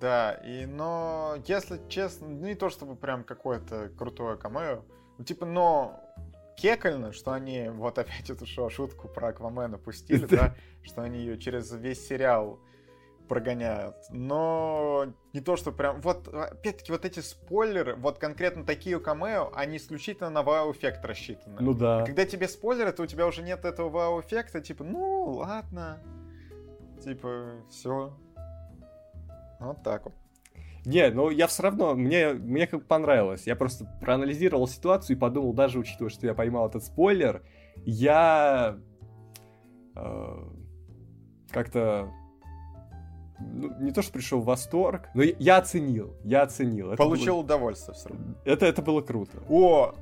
Да, и но, если честно, не то чтобы прям какое-то крутое камео, ну, типа, но кекально, что они вот опять эту шо- шутку про Аквамена пустили, да, что они ее через весь сериал прогоняют. Но не то, что прям... Вот, опять-таки, вот эти спойлеры, вот конкретно такие камео, они исключительно на вау-эффект рассчитаны. Ну да. Когда тебе спойлеры, то у тебя уже нет этого вау-эффекта, типа, ну, ладно. Типа, все. Вот так вот. Не, ну я все равно, мне, мне как бы понравилось. Я просто проанализировал ситуацию и подумал, даже учитывая, что я поймал этот спойлер, я э, как-то ну, не то, что пришел в восторг, но я, оценил, я оценил. Это Получил было- удовольствие все равно. это, это было круто. О!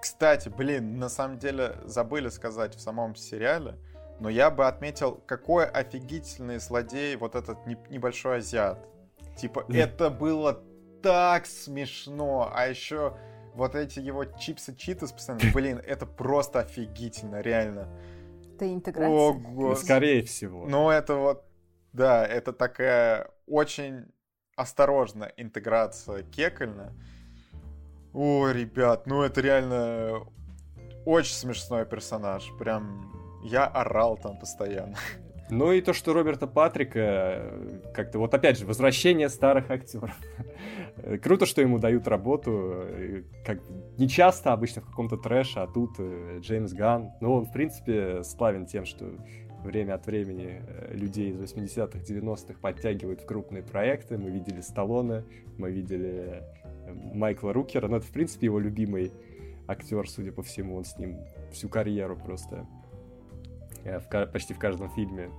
Кстати, блин, на самом деле забыли сказать в самом сериале, но я бы отметил, какой офигительный злодей вот этот не- небольшой азиат. Типа, это было так смешно, а еще вот эти его чипсы читас постоянно, блин, это просто офигительно, реально. Это О, интеграция. господи. Скорее всего. Ну, это вот, да, это такая очень осторожная интеграция Кекольна. Ой, ребят, ну это реально очень смешной персонаж. Прям я орал там постоянно. Ну и то, что Роберта Патрика, как-то вот опять же, возвращение старых актеров. Круто, что ему дают работу, э, как не часто, обычно в каком-то трэше, а тут э, Джеймс Ган. Ну, он, в принципе, славен тем, что время от времени людей из 80-х, 90-х подтягивают в крупные проекты. Мы видели Сталлоне, мы видели Майкла Рукера. Ну, это, в принципе, его любимый актер, судя по всему. Он с ним всю карьеру просто Э, в, почти в каждом фильме.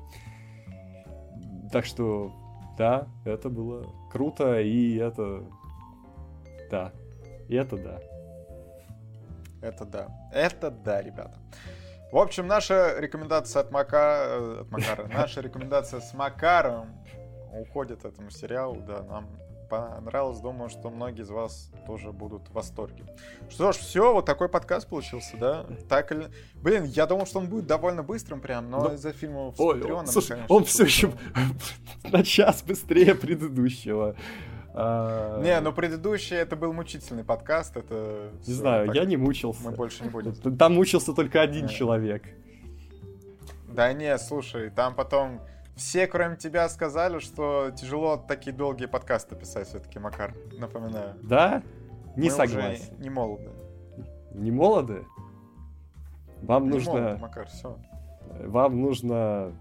Так что, да, это было круто, и это... Да, и это да. Это да. Это да, ребята. В общем, наша рекомендация от, Мака... Э, от Макара, наша рекомендация с Макаром уходит этому сериалу, да, нам понравилось. Думаю, что многие из вас тоже будут в восторге. Что ж, все, вот такой подкаст получился, да? Так или... Блин, я думал, что он будет довольно быстрым прям, но, но... из-за фильма с Ой, Патреоном, слушай, конечно, он все еще на час быстрее предыдущего. А... Не, ну предыдущий это был мучительный подкаст, это... Не знаю, так... я не мучился. Мы больше не будем. Там мучился только один человек. Да не, слушай, там потом все, кроме тебя, сказали, что тяжело такие долгие подкасты писать все-таки, Макар. Напоминаю. Да? Не Мы согласен. Уже не молоды. Не молоды? Вам не нужно... Молод, Макар, все. Вам нужно...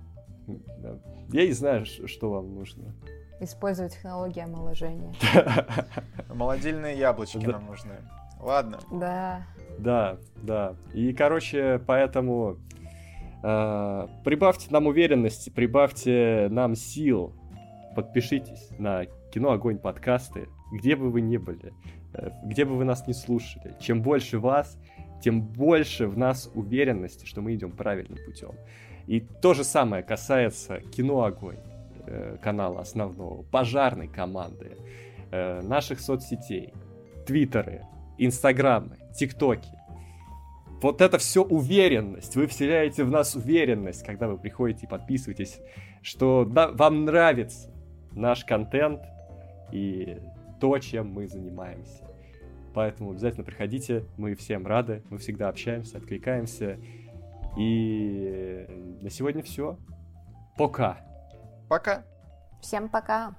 Я не знаю, что вам нужно. Использовать технологии омоложения. Молодильные яблочки нам нужны. Ладно. Да. Да, да. И, короче, поэтому Э, прибавьте нам уверенности, прибавьте нам сил. Подпишитесь на Кино Огонь подкасты, где бы вы ни были, э, где бы вы нас не слушали. Чем больше вас, тем больше в нас уверенности, что мы идем правильным путем. И то же самое касается Кино Огонь, э, канала основного, пожарной команды, наших соцсетей, твиттеры, инстаграмы, тиктоки вот это все уверенность. Вы вселяете в нас уверенность, когда вы приходите и подписываетесь, что да, вам нравится наш контент и то, чем мы занимаемся. Поэтому обязательно приходите, мы всем рады, мы всегда общаемся, откликаемся. И на сегодня все. Пока. Пока. Всем пока.